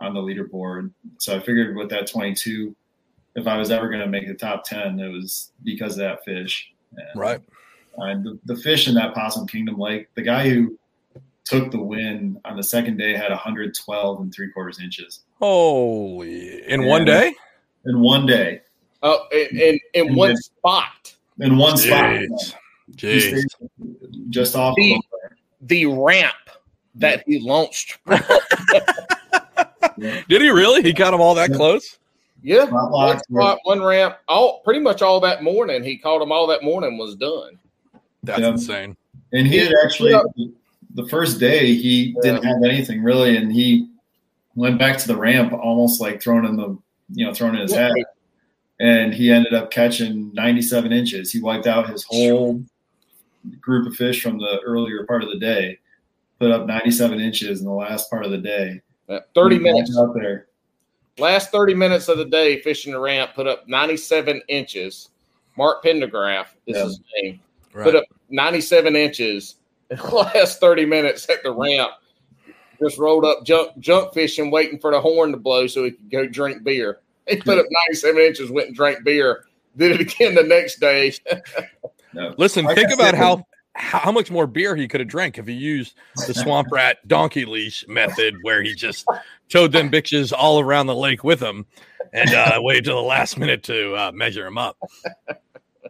on the leaderboard. So I figured with that 22 if I was ever going to make the top 10 it was because of that fish. And, Right. and the, the fish in that Possum Kingdom Lake, the guy who took the win on the second day had 112 and three quarters inches Holy. In one day? in one day, Oh, in in, in And one then- spot, in one spot, Jeez. He Jeez. just off. The- of the ramp that he launched. [laughs] [laughs] Did he really? He got him all that Yeah. close? Yeah, one spot, one ramp. All pretty much all that morning. He caught him all that morning. Was done. That's Yeah. insane. And he had actually the first day he didn't have anything really, and he went back to the ramp almost like thrown in the you know thrown in his head, and he ended up catching 97 inches. He wiped out his whole group of fish from the earlier part of the day, put up 97 inches in the last part of the day. Uh, Thirty He minutes. out there. Last thirty minutes of the day, fishing the ramp, put up ninety-seven inches. Mark Pendergraph is Yeah. his name. Right. Put up ninety-seven inches. In the [laughs] last thirty minutes at the ramp, just rolled up junk junk fishing, waiting for the horn to blow so he could go drink beer. He put up ninety-seven inches, went and drank beer. Did it again the next day. [laughs] No. Listen, Like think I about said, how how much more beer he could have drank if he used the swamp [laughs] rat donkey leash method where he just towed them bitches all around the lake with him and uh, [laughs] waited till the last minute to uh, measure him up.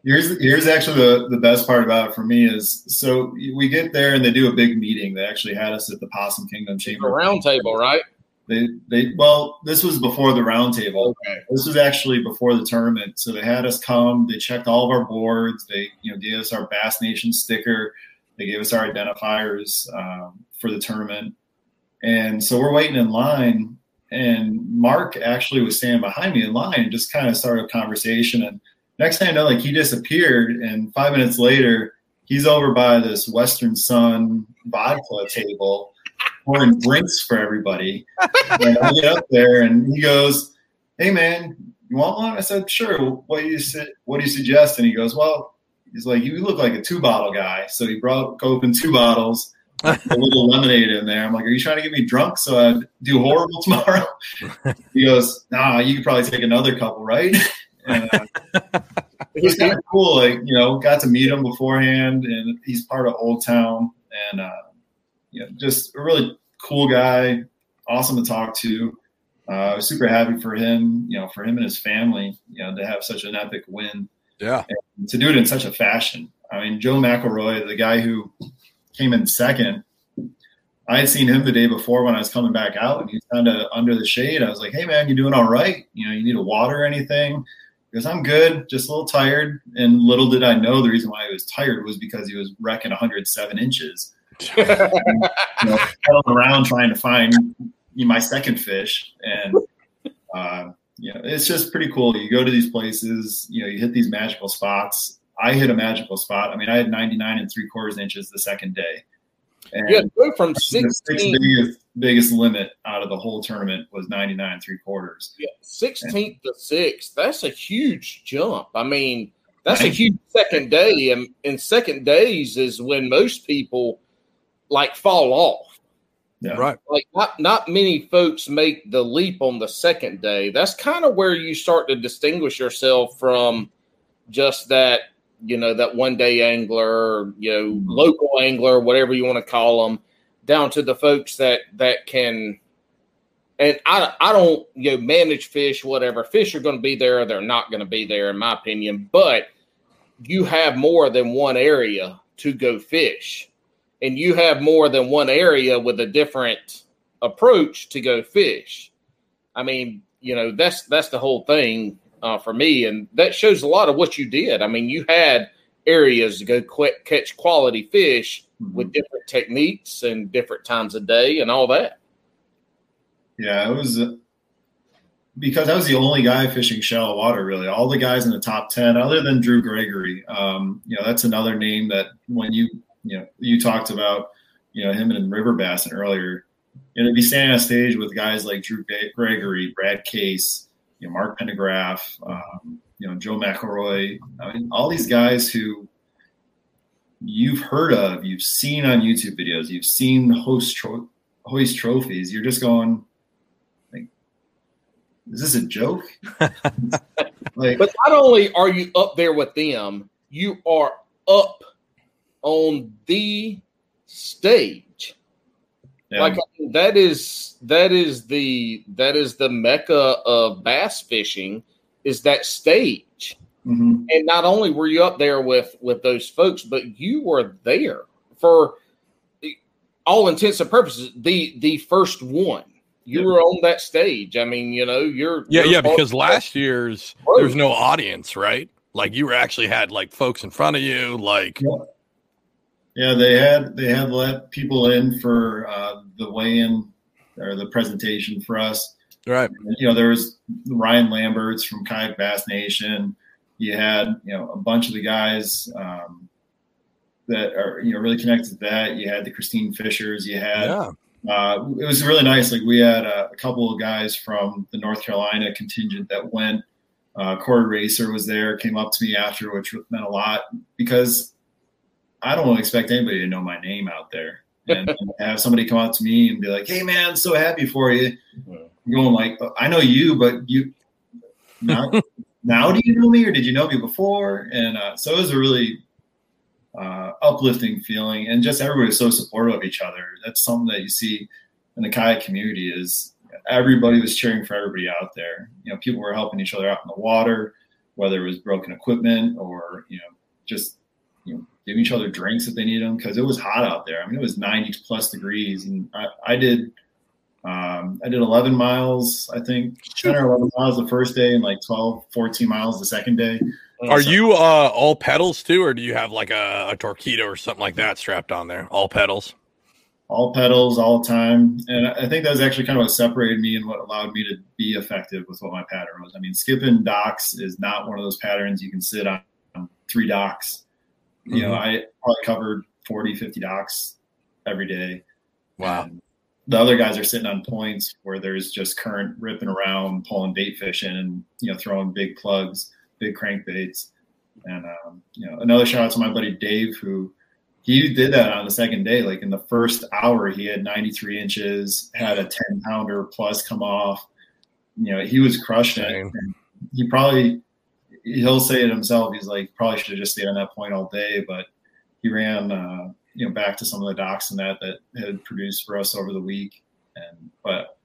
Here's here's actually the, the best part about it for me is so we get there and they do a big meeting. They actually had us at the Possum Kingdom The Chamber. round table, right? They they well, this was before the roundtable. Okay. This was actually before the tournament. So they had us come, they checked all of our boards, they you know gave us our Bass Nation sticker, they gave us our identifiers um, for the tournament. And so we're waiting in line, and Mark actually was standing behind me in line and just kind of started a conversation. And next thing I know, like he disappeared, and five minutes later, he's over by this Western Son vodka table pouring drinks for everybody. And I get up there, and he goes, "Hey, man, you want one?" I said, "Sure. What do you What do you suggest?" And he goes, "Well." He's like, you look like a two bottle guy. So he brought open two bottles, a little lemonade in there. I'm like, are you trying to get me drunk so I do horrible [laughs] tomorrow? he goes, nah, you could probably take another couple, right? And, uh, it was kind of cool. Like, you know, got to meet him beforehand and he's part of Old Town and, uh, you know, just a really cool guy, awesome to talk to. Uh, I was super happy for him, you know, for him and his family, you know, to have such an epic win Yeah. to do it in such a fashion. I mean, Joe McElroy, the guy who came in second, I had seen him the day before when I was coming back out, and he's kind of under the shade. I was like, "Hey, man, you doing all right? You know, you need a water or anything?" Because I'm good, just a little tired. And little did I know the reason why he was tired was because he was wrecking 107 inches, you know, around trying to find you know, my second fish, and uh, you know, it's just pretty cool. You go to these places, you know, you hit these magical spots. I hit a magical spot. I mean, I had 99 and three quarters inches the second day. And Yeah, go from the sixth biggest, biggest limit out of the whole tournament was 99 and three quarters. Yeah, 16th to 6th. That's a huge jump. I mean, that's a huge second day. And in second days is when most people like fall off. Yeah. Right. Like not not many folks make the leap on the second day. That's kind of where you start to distinguish yourself from just that, you know, that one day angler, you know, Mhm. local angler, whatever you want to call them, down to the folks that that can and I, I don't you know manage fish whatever fish are going to be there or they're not going to be there in my opinion but you have more than one area to go fish, and you have more than one area with a different approach to go fish. I mean, you know, that's that's the whole thing uh, for me, and that shows a lot of what you did. I mean, you had areas to go qu- catch quality fish with different techniques and different times of day and all that. Yeah, it was uh, because I was the only guy fishing shallow water. Really, all the guys in the top ten, other than Drew Gregory, um, you know, that's another name that when you you know you talked about, you know, him and River Bassin earlier, you know, to be standing on stage with guys like Drew Gregory, Brad Case, you know, Mark Pendergraph, um, you know, Joe McElroy, I mean, all these guys who you've heard of, you've seen on YouTube videos, you've seen host tro- hoist trophies. You're just going, like, is this a joke? [laughs] like, But not only are you up there with them, you are up on the stage. yeah, Like I mean, that is that is the that is the mecca of bass fishing is that stage. mhm. And not only were you up there with with those folks, but you were there for all intents and purposes the the first one. You were on that stage. I mean, you know, you're Yeah, you're yeah, because last year's Right. there's no audience, right? Like you were actually had like folks in front of you, like Yeah, they had they had let people in for uh, the weigh-in or the presentation for us. right. You know, there was Ryan Lamberts from Kayak Bass Nation. You had you know a bunch of the guys um, that are you know really connected to that. You had the Kristine Fischers. You had Yeah. uh, it was really nice. Like we had a, a couple of guys from the North Carolina contingent that went. Uh, Corey Racer was there, came up to me after, which meant a lot because I don't expect anybody to know my name out there. And, [laughs] have somebody come out to me and be like, "Hey, man, so happy for you." Going like, "I know you, but you now, [laughs] now do you know me, or did you know me before?" And uh, so it was a really uh, uplifting feeling, and just everybody was so supportive of each other. That's something that you see in the kayak community is everybody was cheering for everybody out there. You know, people were helping each other out in the water, whether it was broken equipment or you know just you know giving each other drinks if they need them because it was hot out there. I mean, it was 90 plus degrees, and I, I did. Um, I did 11 miles, I think 10 or 11 miles the first day and like 12, 14 miles the second day. Are you uh all pedals too, or do you have like a, a torpedo or something like that strapped on there? All pedals. all pedals all the time. And I think that was actually kind of what separated me and what allowed me to be effective with what my pattern was. I mean, skipping docks is not one of those patterns you can sit on three docks. You know, I probably covered 40, 50 docks every day. Wow. And the other guys are sitting on points where there's just current ripping around, pulling bait fishing and, you know, throwing big plugs, big crankbaits. And, um, you know, another shout out to my buddy Dave, who he did that on the second day. Like in the first hour, he had 93 inches, had a 10 pounder plus come off. You know, he was crushing it. He probably, he'll say it himself. He's like, probably should have just stayed on that point all day, but he ran, uh, you know, back to some of the docks and that that had produced for us over the week. And, but,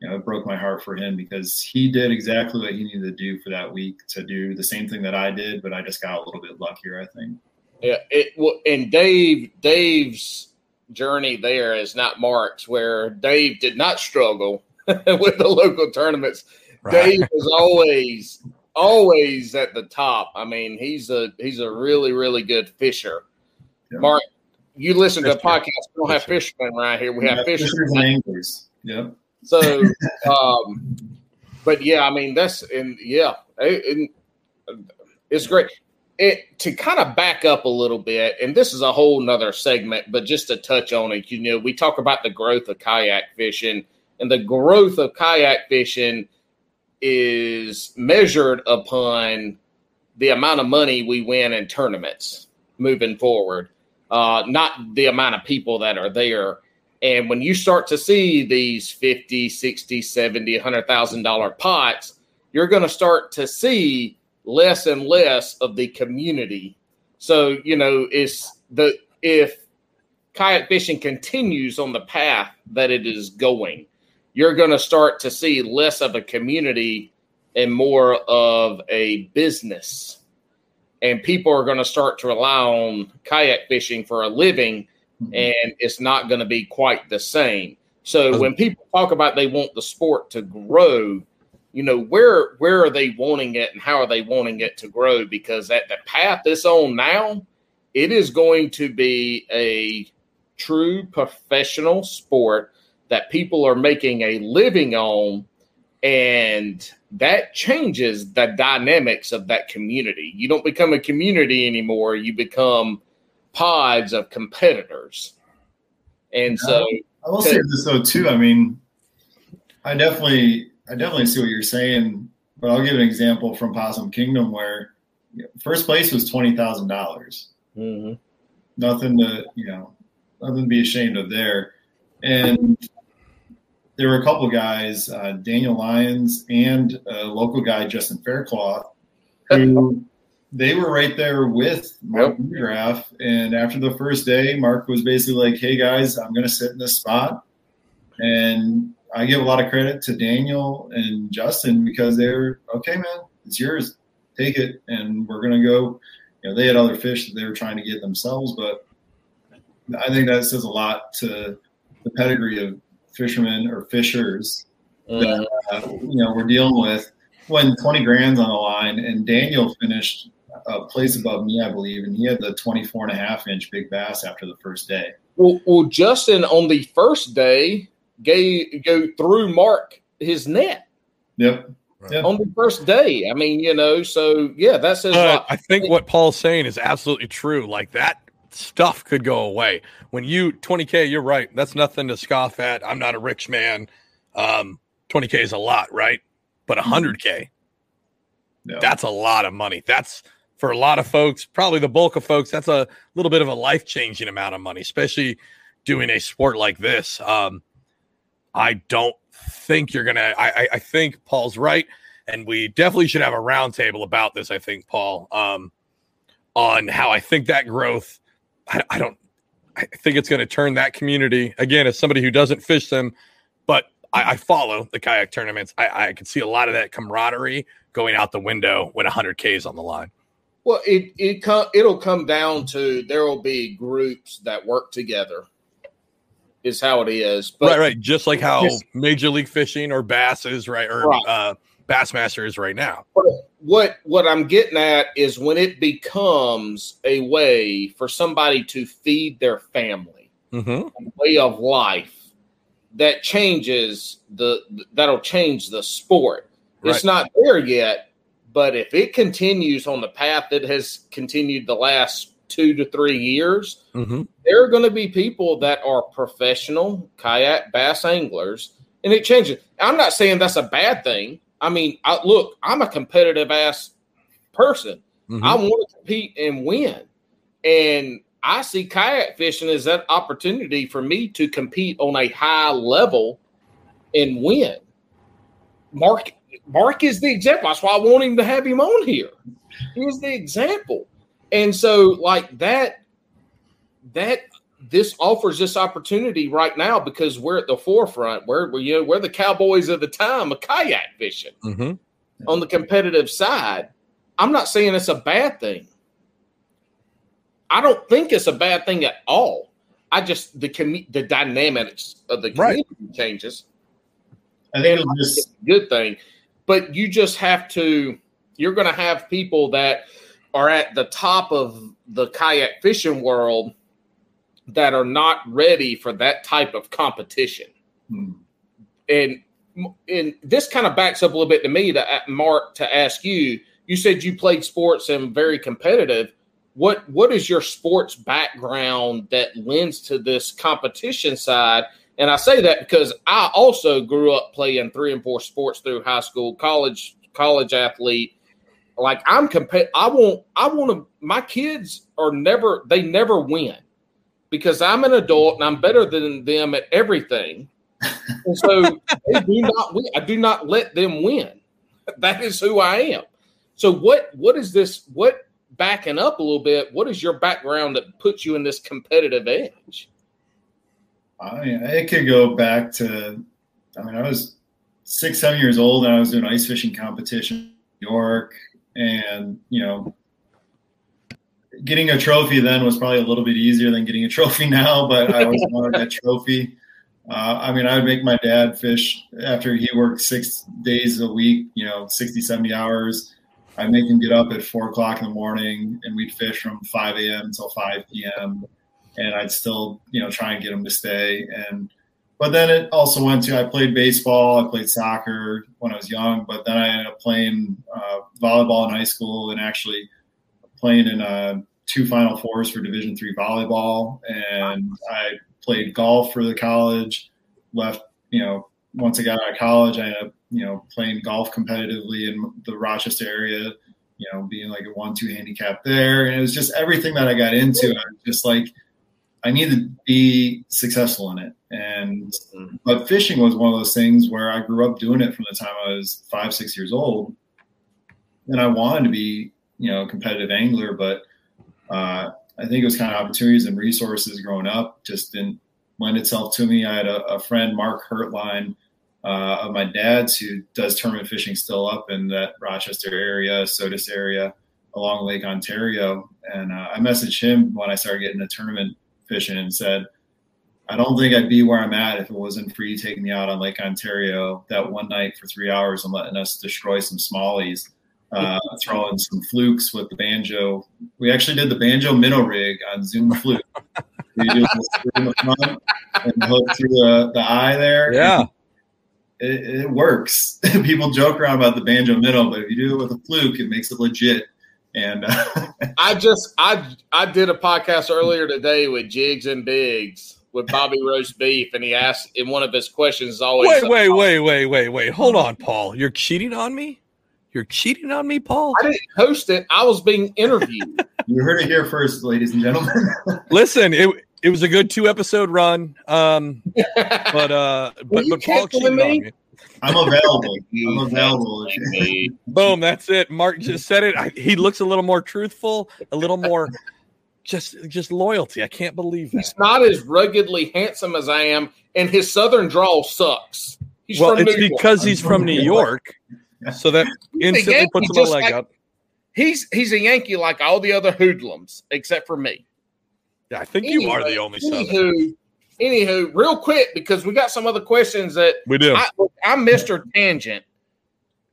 you know, it broke my heart for him because he did exactly what he needed to do for that week to do the same thing that I did, but I just got a little bit luckier, I think. Yeah, it well, and Dave Dave's journey there is not Mark's, where Dave did not struggle [laughs] with the local tournaments. Right. Dave was always always at the top. I mean, he's a he's a really really good fisher. Yeah. Mark, you listen to the podcast. We don't have Fisher. fishermen right here. We have Yeah, fishermen. fishers and anglers. Yep. So, um, but yeah, I mean that's and yeah, it, it- it's great. It to kind of back up a little bit, and this is a whole nother segment, but just to touch on it, you know, we talk about the growth of kayak fishing, and the growth of kayak fishing is measured upon the amount of money we win in tournaments moving forward, uh, not the amount of people that are there. And when you start to see these 50, 60, 70, $100,000 pots, you're going to start to see less and less of the community. So, you know, it's the if kayak fishing continues on the path that it is going, you're going to start to see less of a community and more of a business. and people are going to start to rely on kayak fishing for a living, Mhm. and it's not going to be quite the same. So when people talk about they want the sport to grow, you know where where are they wanting it and how are they wanting it to grow? Because at the path it's on now, it is going to be a true professional sport that people are making a living on and that changes the dynamics of that community. You don't become a community anymore, you become pods of competitors. And so I will say this though too. I mean, I definitely, I definitely see what you're saying, but I'll give an example from Possum Kingdom where first place was twenty thousand dollars. mhm. Nothing to, you know, nothing to be ashamed of there. And there were a couple guys, uh, Daniel Lyons and a local guy, Justin Faircloth, [laughs] who they were right there with Mark McGrath. And after the first day, Mark was basically like, Hey guys, I'm going to sit in this spot. And I give a lot of credit to Daniel and Justin because they were, okay, man, it's yours. Take it. And we're going to go. You know, they had other fish that they were trying to get themselves, but I think that says a lot to the pedigree of fishermen or fishers that uh, you know we're dealing with when 20 grand's on the line and daniel finished a place above me i believe and he had the 24 and a half inch big bass after the first day Well, well, Justin on the first day gave go through Mark his net yep Yeah. on the first day. I mean, you know, so yeah, that says a But lot. I think what Paul's saying is absolutely true. Like that stuff could go away when you 20k. You're right. That's nothing to scoff at. I'm not a rich man. Um, 20k is a lot, right? But 100k, Yeah. that's a lot of money. That's for a lot of folks, probably the bulk of folks. That's a little bit of a life changing amount of money, especially doing a sport like this. Um, I don't think you're gonna. I, I, I think Paul's right, and we definitely should have a roundtable about this. I think Paul, um, on how I think that growth. I, I don't. I think it's going to turn that community again as somebody who doesn't fish them, but I, I follow the kayak tournaments. I, I can see a lot of that camaraderie going out the window when 100k is on the line. Well, it it com- it'll come down to there will be groups that work together. Is how it is. But right, right. Just like how Yes. Major League Fishing or Bass is right, or Right. uh, Bassmaster is right now. what what I'm getting at is when it becomes a way for somebody to feed their family, Mm-hmm. a way of life that changes the that'll change the sport. It's not there yet, but if it continues on the path that has continued the last two to three years, Mm-hmm. there are going to be people that are professional kayak bass anglers, and it changes. I'm not saying that's a bad thing. I mean, I, look, I'm a competitive ass person. Mm-hmm. I want to compete and win, and I see kayak fishing as that opportunity for me to compete on a high level and win. Mark, Mark is the example. That's why I want him to have him on here. He's the example, and so like that that this offers this opportunity right now because we're at the forefront. We're, we're you know we're the cowboys of the time of kayak fishing Mm-hmm. on the competitive side. I'm not saying it's a bad thing. I don't think it's a bad thing at all. I just the commu- the dynamics of the Right. changes. i think And it'll it's just a good thing, but you just have to. You're going to have people that are at the top of the kayak fishing world that are not ready for that type of competition. hmm, And and this kind of backs up a little bit to me to Mark to ask you. You said you played sports and very competitive. What what is your sports background that lends to this competition side? And I say that because I also grew up playing three and four sports through high school, college, college athlete. Like I'm compa- I want I want to my kids are never they never win because I'm an adult and I'm better than them at everything. And so [laughs] they do not win. I do not let them win. [laughs] That is who I am. So what what is this what backing up a little bit, what is your background that puts you in this competitive edge? I mean, it could go back to, I mean, I was six, seven years old and I was doing ice fishing competition in New York. And, you know, getting a trophy then was probably a little bit easier than getting a trophy [laughs] now, but I always wanted that trophy. Uh, I mean, I would make my dad fish after he worked six days a week, you know, 60, 70 hours. I'd make him get up at four o'clock in the morning and we'd fish from 5 a.m. until 5 p.m. And I'd still, you know, try and get him to stay. And, but then it also went to, I played baseball, I played soccer when I was young, but then I ended up playing uh, volleyball in high school and actually playing in uh, two Final Fours for Division three volleyball. And I played golf for the college. Left, you know, once I got out of college, I ended up, you know, playing golf competitively in the Rochester area. You know, being like a one-two handicap there, and it was just everything that I got into. I was just like, I need to be successful in it. And mm-hmm. but fishing was one of those things where I grew up doing it from the time I was five, six years old, and I wanted to be, you know, a competitive angler, but uh, I think it was kind of opportunities and resources growing up just didn't lend itself to me. I had a, a friend, Mark Hertline, uh, of my dad's, who does tournament fishing still up in that Rochester area, Sodus area along Lake Ontario. And uh, I messaged him when I started getting the tournament fishing and said, I don't think I'd be where I'm at if it wasn't for you taking me out on Lake Ontario that one night for three hours and letting us destroy some smallies uh, throwing some flukes with the banjo. We actually did the banjo minnow rig on Zoom fluke. [laughs] we do the in the front and hook through the, the eye there. Yeah. [laughs] It, it works. [laughs] People joke around about the banjo minnow, but if you do it with a fluke, it makes it legit. And uh, I just I I did a podcast earlier today with Jigs and Biggs with Bobby Roast Beef, and he asked in one of his questions always Wait, wait, wait, wait, wait, wait. Hold on, Paul. You're cheating on me? You're cheating on me, Paul? I didn't host it. I was being interviewed. [laughs] you heard it here first, ladies and gentlemen. [laughs] Listen, it it was a good two episode run. Um, but uh, [laughs] but, you but Paul canceling cheated on me? me. I'm available. I'm available. Boom, that's it. Mark just said it. I, he looks a little more truthful, a little more just just loyalty. I can't believe that. He's not as ruggedly handsome as I am, and his southern drawl sucks. He's Well, from it's New York. because he's from New York, so that instantly puts him a leg like- up. He's he's a Yankee like all the other hoodlums except for me. Yeah, I think you are the only Southern. Anywho, anywho, real quick because we got some other questions that We do. I, I'm Mr. Tangent,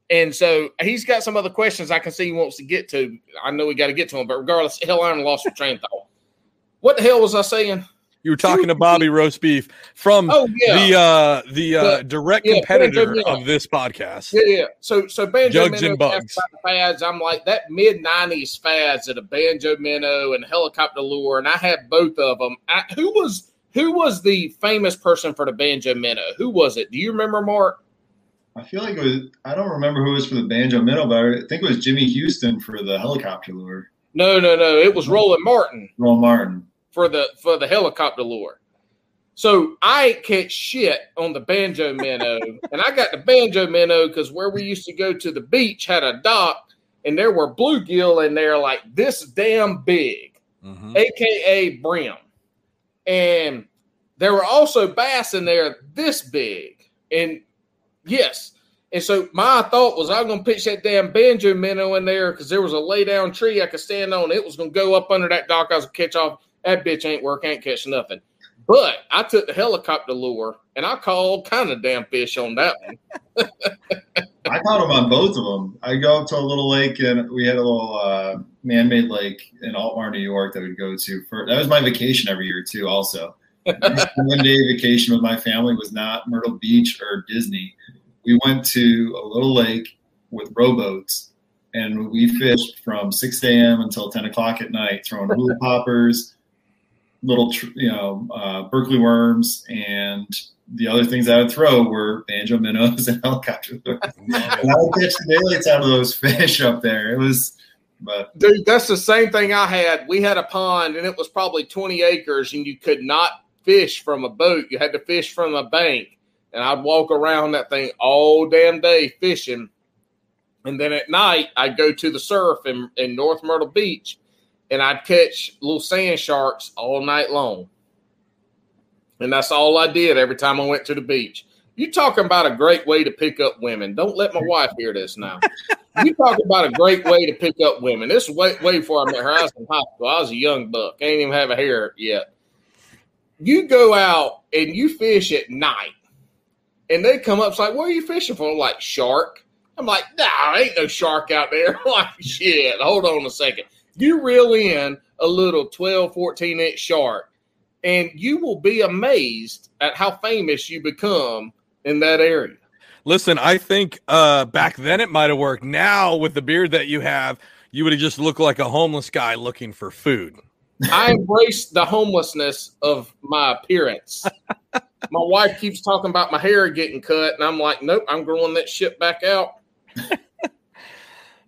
and so he's got some other questions I can see he wants to get to. I know we got to get to him, but regardless, hell, I lost my train of thought. What the hell was I saying? You were talking to Bobby Roast Beef from Oh yeah, the uh the uh The- direct yeah, competitor Banjo Minnow. of this podcast. yeah, yeah. So so banjo Jugs minnow and bugs. fads. I'm like that mid '90s fads of the banjo minnow and helicopter lure, and I had both of them. I, who was who was the famous person for the banjo minnow? Who was it? Do you remember, Mark? I feel like it was. I don't remember who was for the banjo minnow, but I think it was Jimmy Houston for the helicopter lure. No, no, no. It was Roland Martin. Roll Martin. For the for the helicopter lure. So I catch shit on the banjo minnow, [laughs] and I got the banjo minnow because where we used to go to the beach had a dock, and there were bluegill in there like this damn big, Mhm. aka brim, and there were also bass in there this big, and yes. And so my thought was I'm gonna pitch that damn banjo minnow in there because there was a lay down tree I could stand on. It was gonna go up under that dock. I was gonna catch off. That bitch ain't work, ain't catch nothing. But I took the helicopter lure and I called kind of damn fish on that one. [laughs] I caught them on both of them. I go up to a little lake, and we had a little uh, man-made lake in Altmar, New York, that we'd go to. For that was my vacation every year too. Also, [laughs] one day vacation with my family was not Myrtle Beach or Disney. We went to a little lake with rowboats, and we fished from 6 a.m. until 10 o'clock at night, throwing hula poppers, little, tr- you know, uh, Berkley worms, and the other things I would throw were banjo minnows [laughs] and helicopter. [laughs] And I would catch the daylights out of those fish up there. It was, but Dude, that's the same thing I had. We had a pond and it was probably 20 acres, and you could not fish from a boat. You had to fish from a bank. And I'd walk around that thing all damn day fishing. And then at night, I'd go to the surf in, in North Myrtle Beach and I'd catch little sand sharks all night long. And that's all I did every time I went to the beach. You talking about a great way to pick up women? Don't let my wife hear this now. [laughs] You talking about a great way to pick up women? This is way way before I met her. I was in high school. I was a young buck. I ain't even have a hair yet. You go out and you fish at night, and they come up. It's like, what are you fishing for? I'm Like shark. I'm like, nah, ain't no shark out there. [laughs] I'm like, shit. Hold on a second. You reel in a little 12, 14 inch shark, and you will be amazed at how famous you become in that area. Listen, I think uh, back then it might have worked. Now, with the beard that you have, you would have just looked like a homeless guy looking for food. I embrace the homelessness of my appearance. [laughs] my wife keeps talking about my hair getting cut, and I'm like, nope, I'm growing that shit back out. [laughs]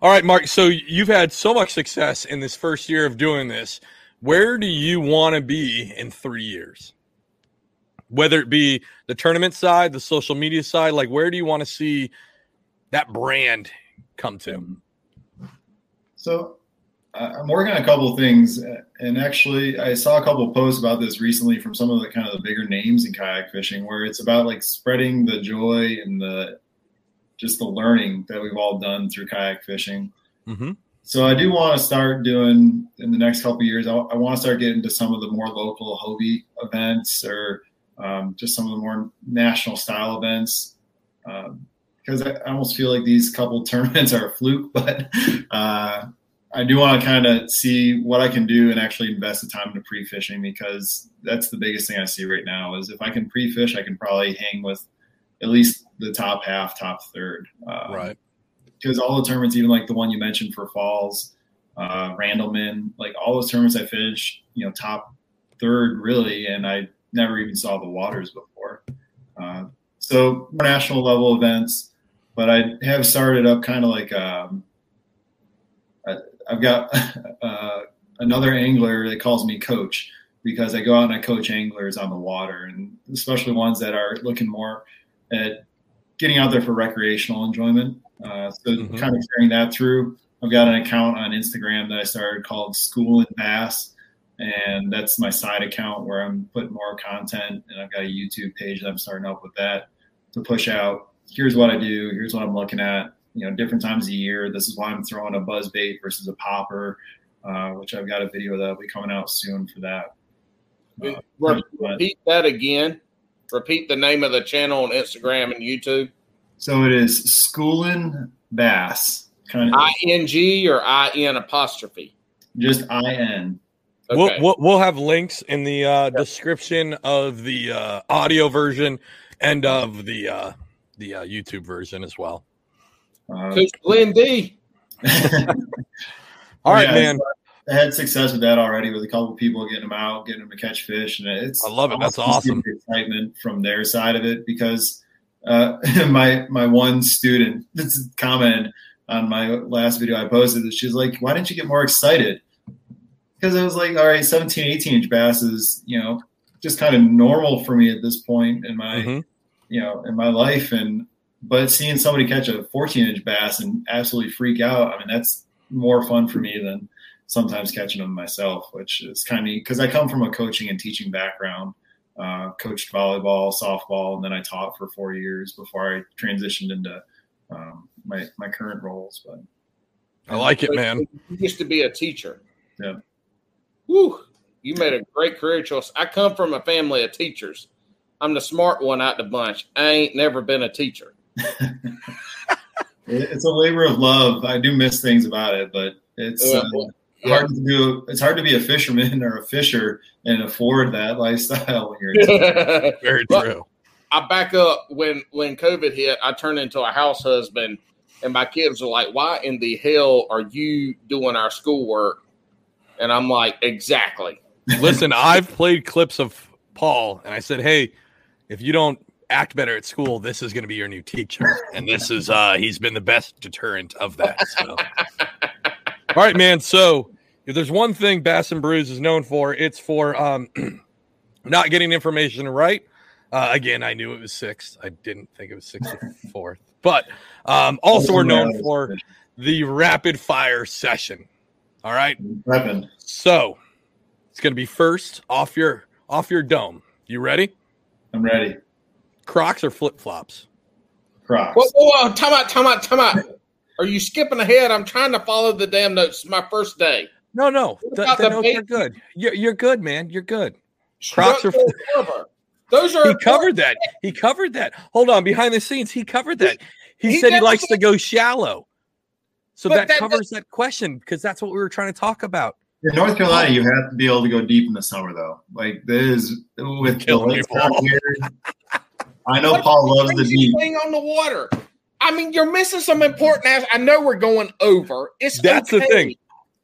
All right, Mark. So you've had so much success in this first year of doing this. Where do you want to be in three years? Whether it be the tournament side, the social media side, like where do you want to see that brand come to? So I'm working on a couple of things, and actually, I saw a couple posts about this recently from some of the kind of the bigger names in kayak fishing, where it's about like spreading the joy and the just the learning that we've all done through kayak fishing. Mm-hmm. So I do want to start doing in the next couple years. I, I, want to start getting to some of the more local Hobie events or um, just some of the more national style events. Um, because I, I almost feel like these couple [laughs] tournaments are a fluke, but uh, I do want to kind of see what I can do and actually invest the time into pre-fishing because that's the biggest thing I see right now is if I can pre-fish, I can probably hang with at least the top half, top third. Um, right. Because all the tournaments, even like the one you mentioned for Falls, uh, Randleman, like all those tournaments I finished, you know, top third really, and I never even saw the waters before. Uh, so more national level events, but I have started up kind of like um, I, have got [laughs] uh, another angler that calls me coach because I go out and I coach anglers on the water, and especially ones that are looking more at getting out there for recreational enjoyment. Uh, so mm-hmm. kind of carrying that through. I've got an account on Instagram that I started called Schoolin Bass, and that's my side account where I'm putting more content. And I've got a YouTube page that I'm starting up with that to push out. Here's what I do. Here's what I'm looking at. You know, different times a year. This is why I'm throwing a buzz bait versus a popper, uh, which I've got a video that'll be coming out soon for that. Uh, repeat that again. Repeat the name of the channel on Instagram and YouTube. So it is Schoolin Bass. Kind of I N G or I N apostrophe. Just I N. Okay. We'll, we'll, we'll have links in the uh, yep. description of the uh, audio version and of the uh, the uh, YouTube version as well. Uh, Coach Glenn D. [laughs] All right, yeah, man. I had success with that already with a couple people getting them out, getting them to catch fish, and it's I love it. That's awesome. Excitement from their side of it because uh, [laughs] my my one student that's commented on my last video I posted that she's like, "Why didn't you get more excited?" Because I was like, "All right, 17, 18 inch bass is you know just kind of normal for me at this point in my mm-hmm. you know in my life, and but seeing somebody catch a 14 inch bass and absolutely freak out, I mean that's more fun for me than." Sometimes catching them myself, which is kind of because I come from a coaching and teaching background. Uh, coached volleyball, softball, and then I taught for four years before I transitioned into um, my my current roles. But I like it, man. You used to be a teacher. Yeah. Woo! You made a great career choice. I come from a family of teachers. I'm the smart one out the bunch. I ain't never been a teacher. [laughs] it's a labor of love. I do miss things about it, but it's uh, yeah. hard to do. It's hard to be a fisherman or a fisher and afford that lifestyle when you're. [laughs] Very true. I back up when when COVID hit. I turned into a house husband, and my kids were like, "Why in the hell are you doing our schoolwork?" And I'm like, "Exactly." Listen, I've played clips of Paul, and I said, "Hey, if you don't act better at school, this is going to be your new teacher." And this is uh he's been the best deterrent of that. So. [laughs] All right, man. So if there's one thing Bass and Brews is known for, it's for um, [clears throat] not getting information right. Uh, again, I knew it was sixth. I didn't think it was sixth or [laughs] fourth. But um, also, we're known for the rapid fire session. All right. Seven. So it's going to be first off your off your dome. You ready? I'm ready. Crocs or flip flops? Crocs. Whoa, whoa, whoa, time out, time out, time out. Are you skipping ahead? I'm trying to follow the damn notes. It's my first day. No, no. The, the the notes bait? are good. You're, you're good, man. You're good. Crocs are- Structural. Those are He covered that. He covered that. Hold on. Behind the scenes, he covered that. He, He said he likes said- to go shallow. So that, that- covers that question because that's what we were trying to talk about. In North Carolina, you have to be able to go deep in the summer, though. Like this with the Killing lakes out Paul. here. I know What's Paul loves the deep. thing on the water. I mean, you're missing some important. As- I know we're going over. It's That's the thing.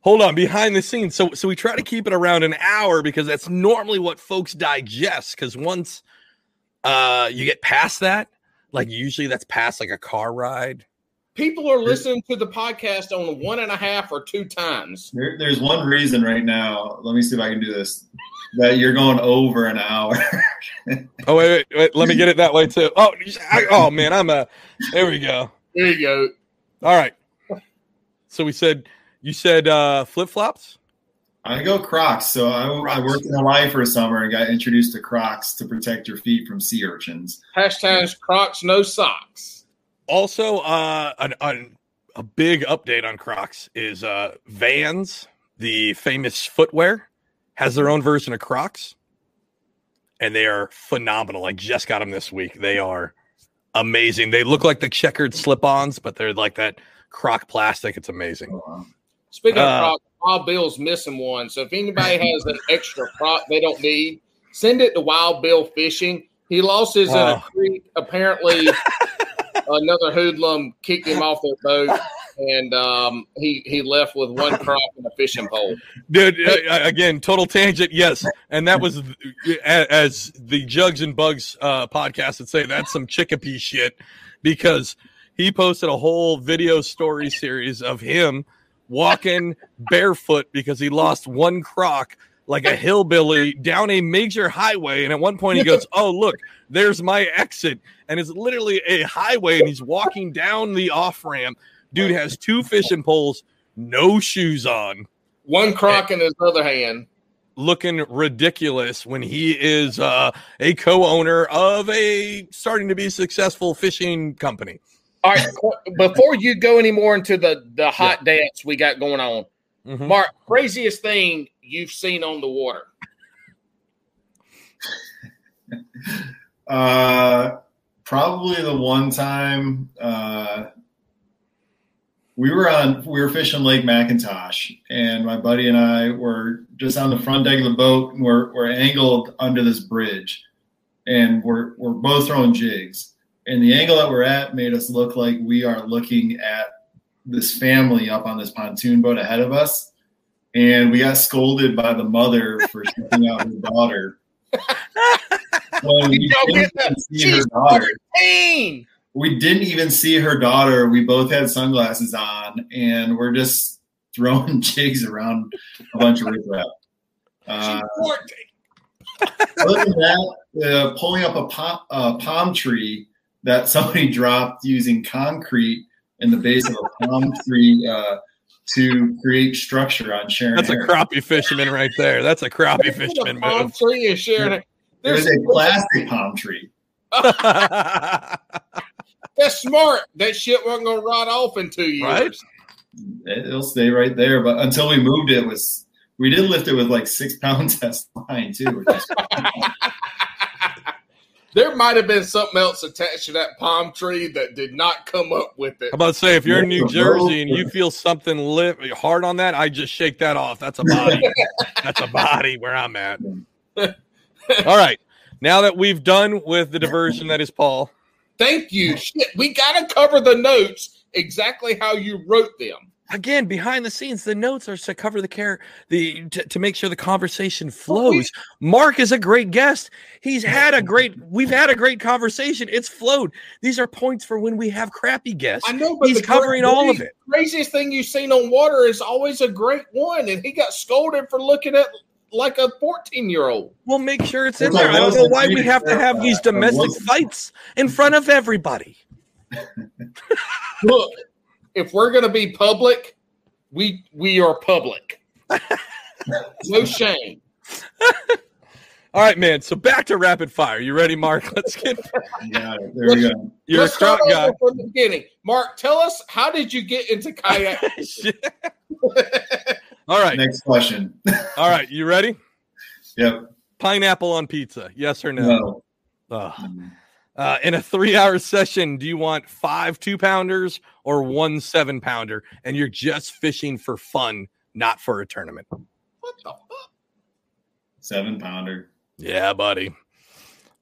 Hold on, behind the scenes. So so we try to keep it around an hour because that's normally what folks digest. Because once uh you get past that, like usually that's past like a car ride. People are listening to the podcast on one and a half or two times. There, there's one reason right now. Let me see if I can do this. That you're going over an hour. Oh wait, wait, wait let me get it that way too. Oh, I, oh man, I'm a. There we go. There you go. All right. So we said you said uh flip flops. I go Crocs. So I, I worked in Hawaii for a summer and got introduced to Crocs to protect your feet from sea urchins. Hashtag Crocs, no socks. Also, uh, an, an, a big update on Crocs is uh, Vans, the famous footwear, has their own version of Crocs, and they are phenomenal. I just got them this week. They are amazing. They look like the checkered slip-ons, but they're like that Croc plastic. It's amazing. Speaking Uh, of Crocs, Wild Bill's missing one. So if anybody has an extra Croc they don't need, send it to Wild Bill Fishing. He lost his in Oh. a creek. Apparently, [laughs] another hoodlum kicked him off their boat, and um, he he left with one Croc and a fishing pole. Dude, uh, again, total tangent. Yes, and that was as the Jugs and Bugs uh, podcast would say. That's some chickapee shit because he posted a whole video story series of him walking barefoot because he lost one croc like a hillbilly down a major highway. And at one point, he goes, [laughs] "Oh, look, there's my exit," and it's literally a highway, and he's walking down the off ramp. Dude has two fishing poles, no shoes on One Croc in his other hand. looking ridiculous when he is uh, a co-owner of a starting to be successful fishing company. All right, before you go any more into the the hot dance we got going on, Mhm. Mark, craziest thing you've seen on the water? [laughs] Uh, probably the one time uh, we were on we were fishing Lake Mackintosh, and my buddy and I were just on the front deck of the boat, and we're we're angled under this bridge, and we're we're both throwing jigs, and the angle that we're at made us look like we are looking at this family up on this pontoon boat ahead of us, and we got scolded by the mother for shipping out her daughter. [laughs] When we didn't get that? even see her daughter. 14. We didn't even see her daughter. We both had sunglasses on, and we're just throwing [laughs] jigs around a bunch of riprap. Uh, She's 14. other than that, uh, pulling up a uh, palm tree that somebody [laughs] dropped using concrete in the base of a palm tree uh, to create structure on Shearon. That's a Harris. crappy fisherman right there. That's a crappie fisherman palm move. tree and sharing it. It There's- a plastic palm tree. [laughs] That's smart. That shit wasn't gonna rot off in two years. Right? It'll stay right there, but until we moved it, was we did lift it with like six pound [laughs] test line too. Which is There might have been something else attached to that palm tree that did not come up with it. I'm about to say, if you're in New Jersey and you feel something lit hard on that, I just shake that off. That's a body. [laughs] That's a body where I'm at. All right. Now that we've done with the diversion that is Paul, Thank you. Shit, we gotta cover the notes exactly how you wrote them. Again behind the scenes the notes are to cover the care the to, to make sure the conversation flows. Mark is a great guest. He's had a great we've had a great conversation. It's flowed. These are points for when we have crappy guests. I know, but he's the covering cra- all of it. Craziest thing you've seen on water is always a great one, and he got scolded for looking at like a fourteen-year-old. we'll make sure it's in there. I don't know why we have to have uh, these domestic fights in front of everybody. Look, if we're gonna be public, we we are public. [laughs] no shame. All right, man. So back to rapid fire. You ready, Mark? [laughs] Let's get. You got it. There we go. You're Let's a strong start guy. from the beginning. Mark, tell us how did you get into kayak? [laughs] All right. Next question. All right. You ready? Yep. Pineapple on pizza. Yes or no? No. Ugh. Mm. Uh, in a three hour session, do you want five two pounders or one seven pounder? And you're just fishing for fun, not for a tournament. what the fuck? Seven pounder. Yeah, buddy.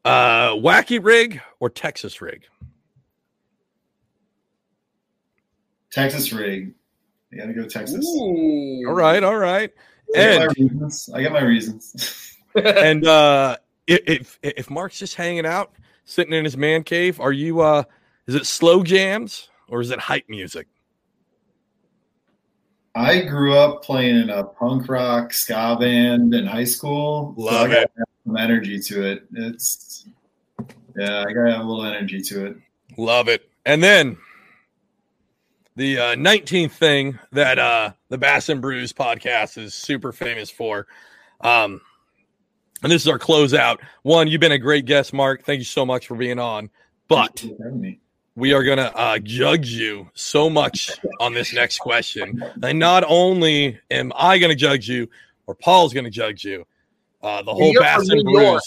Uh, wacky rig or Texas rig? Texas rig. I gotta go Texas. Ooh. All right, all right. I got my And reasons. I got my reasons. [laughs] and uh, i- if if Mark's just hanging out, sitting in his man cave, are you? uh Is it slow jams or is it hype music? I grew up playing in a punk rock ska band in high school. Love gotta it. some energy to it. It's yeah, I gotta have a little energy to it. Love it. And then the uh, 19th thing that uh, the Bass and Brews podcast is super famous for. Um, and this is our closeout. One, you've been a great guest, Mark. Thank you so much for being on. But Thank you for having me. we are going to uh, judge you so much on this next question. And not only am I going to judge you, or Paul's going to judge you, uh, the whole Bass and York.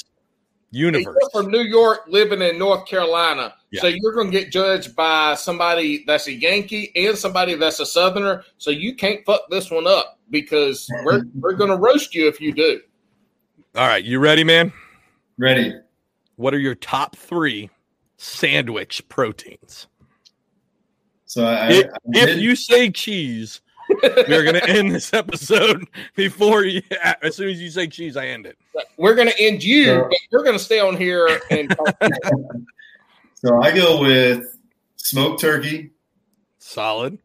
Universe. You're from New York, living in North Carolina, Yeah. so you're going to get judged by somebody that's a Yankee and somebody that's a Southerner. So you can't fuck this one up because we're we're going to roast you if you do. All right, you ready, man? Ready. What are your top three sandwich proteins? So I, If, I if you say cheese, we're going to end this episode before you. As soon as you say cheese, I end it. We're going to end you, So- but you're going to stay on here and talk. [laughs] so I go with smoked turkey, Solid.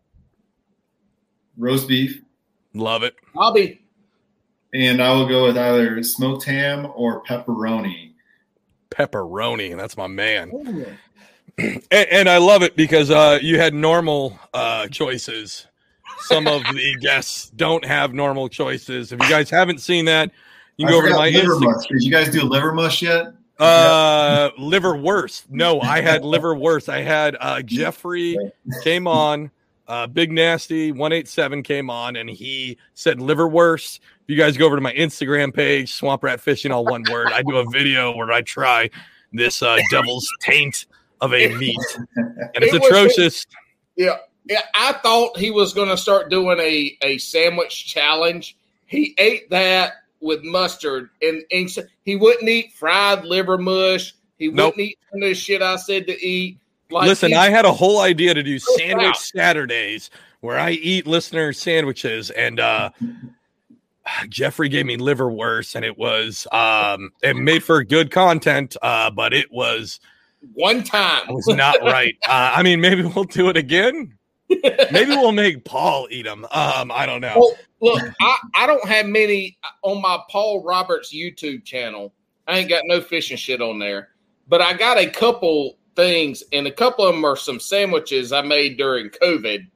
roast beef, Love it. Bobby. And I will go with either smoked ham or pepperoni. Pepperoni. That's my man. [clears throat] And, and I love it because uh, you had normal uh, choices. Some of the [laughs] guests don't have normal choices. If you guys haven't seen that, you I can go over to my liver Instagram. mush. Did you guys do liver mush yet? Uh, liverwurst. No, I had liverwurst. I had uh, Jeffrey [laughs] came on, uh, Big Nasty one eight seven came on, and he said liverwurst. If you guys go over to my Instagram page, Swamp Rat Fishing, all one word, I do a video where I try this uh, devil's taint of a meat, and it's It was- atrocious. Yeah, yeah. I thought he was going to start doing a a sandwich challenge. He ate that with mustard, and, and he wouldn't eat fried liver mush. He Nope. wouldn't eat some of the shit I said to eat. Like Listen, I had a whole idea to do sandwich out. Saturdays where I eat listener sandwiches and uh Jeffrey gave me liverwurst and it was um it made for good content uh but it was one time. it was not right. [laughs] Uh, I mean maybe we'll do it again. Maybe we'll make Paul eat them. Um I don't know. Well, look, I, I don't have many on my Paul Roberts YouTube channel. I ain't got no fishing shit on there, but I got a couple things, and a couple of them are some sandwiches I made during COVID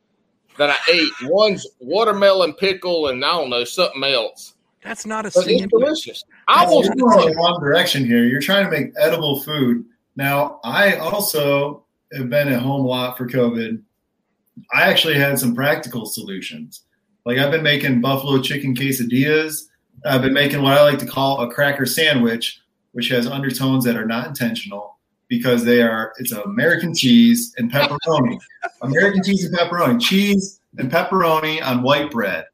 that I ate. One's watermelon pickle, and I don't know something else, That's not a but it's sandwich. delicious. I That's will. You're going in the wrong direction here. You're trying to make edible food. Now, I also have been at home a lot for COVID. I actually had some practical solutions. Like I've been making buffalo chicken quesadillas. I've been making what I like to call a cracker sandwich, which has undertones that are not intentional because they are it's American cheese and pepperoni. [laughs] American cheese and pepperoni. Cheese and pepperoni on white bread.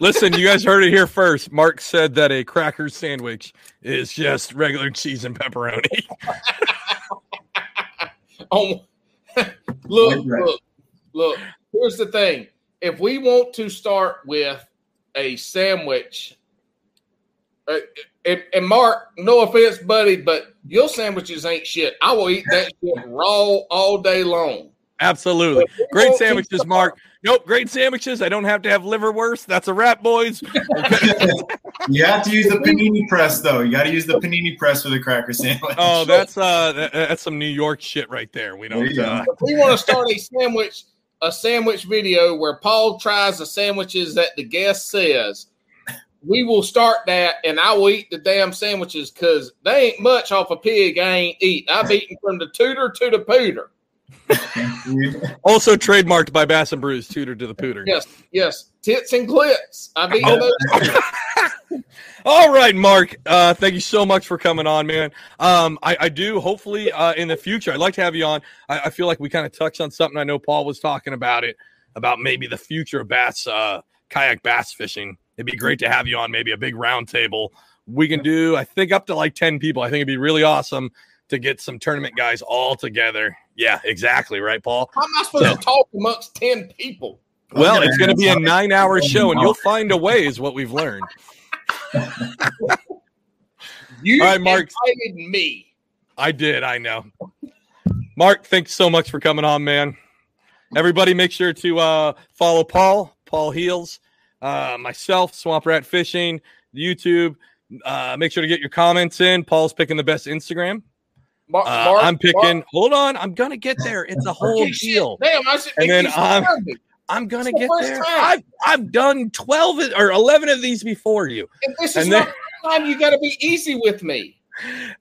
Listen, you guys heard it here first. Mark said that a cracker sandwich is just regular cheese and pepperoni. [laughs] on [laughs] look, Right, right. look, look. Here's the thing: if we want to start with a sandwich, uh, and, and Mark, no offense, buddy, but your sandwiches ain't shit. I will eat that [laughs] shit raw all day long. Absolutely. Great sandwiches, Mark. Nope, great sandwiches. I don't have to have liverwurst. That's a wrap, boys. [laughs] You have to use the panini press though. You got to use the panini press for the cracker sandwich. Oh, that's uh that- that's some New York shit right there. We don't you uh, we want to start a sandwich, a sandwich video where Paul tries the sandwiches that the guest says, we will start that, and I will eat the damn sandwiches because they ain't much off a pig I ain't eat. I've eaten from the tutor to the pooter. [laughs] Also trademarked by Bass and Brews, tutor to the pooter. Yes, yes, tits and clits. I've eaten Oh. those. [laughs] All right, Mark. Uh, thank you so much for coming on, man. Um, I, I do hopefully uh, in the future. I'd like to have you on. I, I feel like we kind of touched on something. I know Paul was talking about it about maybe the future of bass, uh, kayak bass fishing. It'd be great to have you on. Maybe a big round table. We can do. I think up to like ten people. I think it'd be really awesome to get some tournament guys all together. Yeah, exactly. Right, Paul. How am I supposed to talk amongst ten people? Well, it's going to be a nine-hour show, and you'll find a way. Is what we've learned. [laughs] You All right, Mark. invited me. I did. I know. Mark, thanks so much for coming on, man. Everybody, make sure to uh, follow Paul, Paul Heels, uh, myself, Swamp Rat Fishing, YouTube. Uh, make sure to get your comments in. Paul's picking the best Instagram. Mar- Uh, Mark- I'm picking. Mark- hold on, I'm gonna get there. It's a whole Okay, deal. Damn, I should And then I'm- I'm gonna the get there. time. I've I've done twelve or eleven of these before you. If this is and not then- time, you got to be easy with me.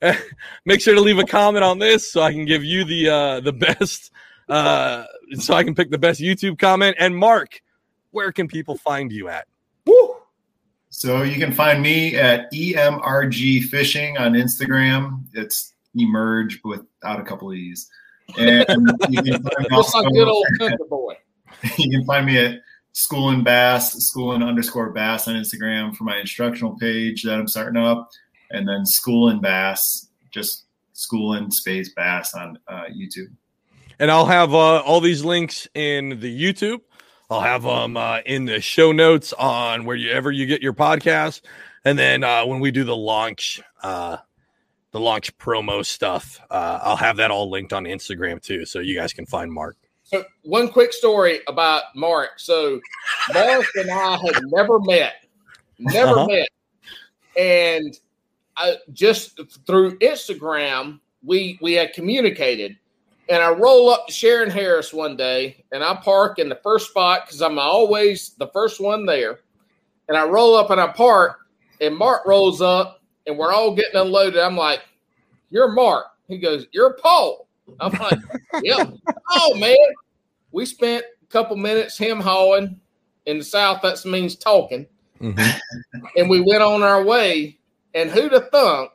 [laughs] make sure to leave a comment on this so I can give you the uh the best uh so I can pick the best YouTube comment. And Mark, where can people find you at? Woo! So you can find me at EMRG Fishing on Instagram. It's emerge without a couple of E's. And [laughs] you can find me like also- good old country boy. [laughs] you can find me at schoolin bass schoolin underscore bass on instagram for my instructional page that i'm starting up and then schoolin bass just schoolin space bass on uh, youtube And I'll have uh, all these links in the YouTube. I'll have them uh, in the show notes on wherever you get your podcast. And then uh, when we do the launch, uh, the launch promo stuff, uh, I'll have that all linked on Instagram too, so you guys can find Mark. So one quick story about Mark. So Mark and I had never met, never Uh-huh. met, and I, just through Instagram we we had communicated. And I roll up to Shearon Harris one day, and I park in the first spot because I'm always the first one there. And I roll up and I park, and Mark rolls up, and we're all getting unloaded. I'm like, "You're Mark." He goes, "You're Paul." I'm like, [laughs] "Yep." oh man, we spent a couple minutes him hawing. In the South, that means talking, mm-hmm. and we went on our way. And who'd have thunk?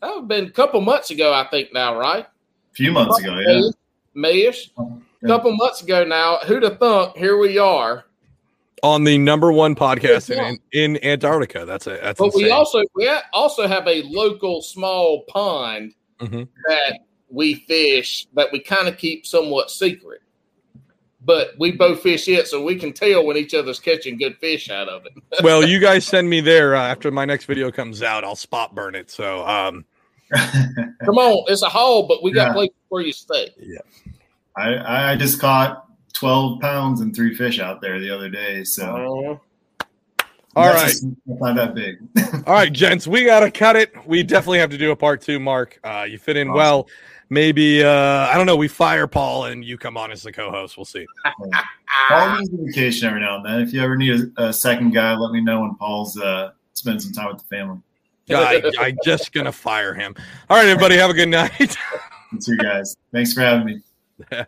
That would have been a couple months ago, I think. Now, right? A few months ago yeah Mayish. A couple months ago now. Who'd have thunk? Here we are. On the number one podcast in, in Antarctica. That's a that's But we also we also have a local small pond Mhm. that we fish that we kind of keep somewhat secret. But we both fish it, so we can tell when each other's catching good fish out of it. well, you [laughs] guys send me there uh, after my next video comes out. I'll spot burn it. So um, [laughs] Come on, it's a haul, but we got Yeah. places where you stay. Yeah. I, I just caught 12 pounds and three fish out there the other day so Uh, all that's right. just not that big [laughs] All right, gents, we gotta cut it. We definitely have to do a part two, Mark. Uh, you fit in Awesome. well. Maybe uh, I don't know. We fire Paul and you come on as the co-host. We'll see. [laughs] paul needs a vacation every now and then if you ever need a, a second guy let me know when paul's uh spend some time with the family I, I'm just gonna fire him. All right, everybody, have a good night. you guys thanks for having me [laughs]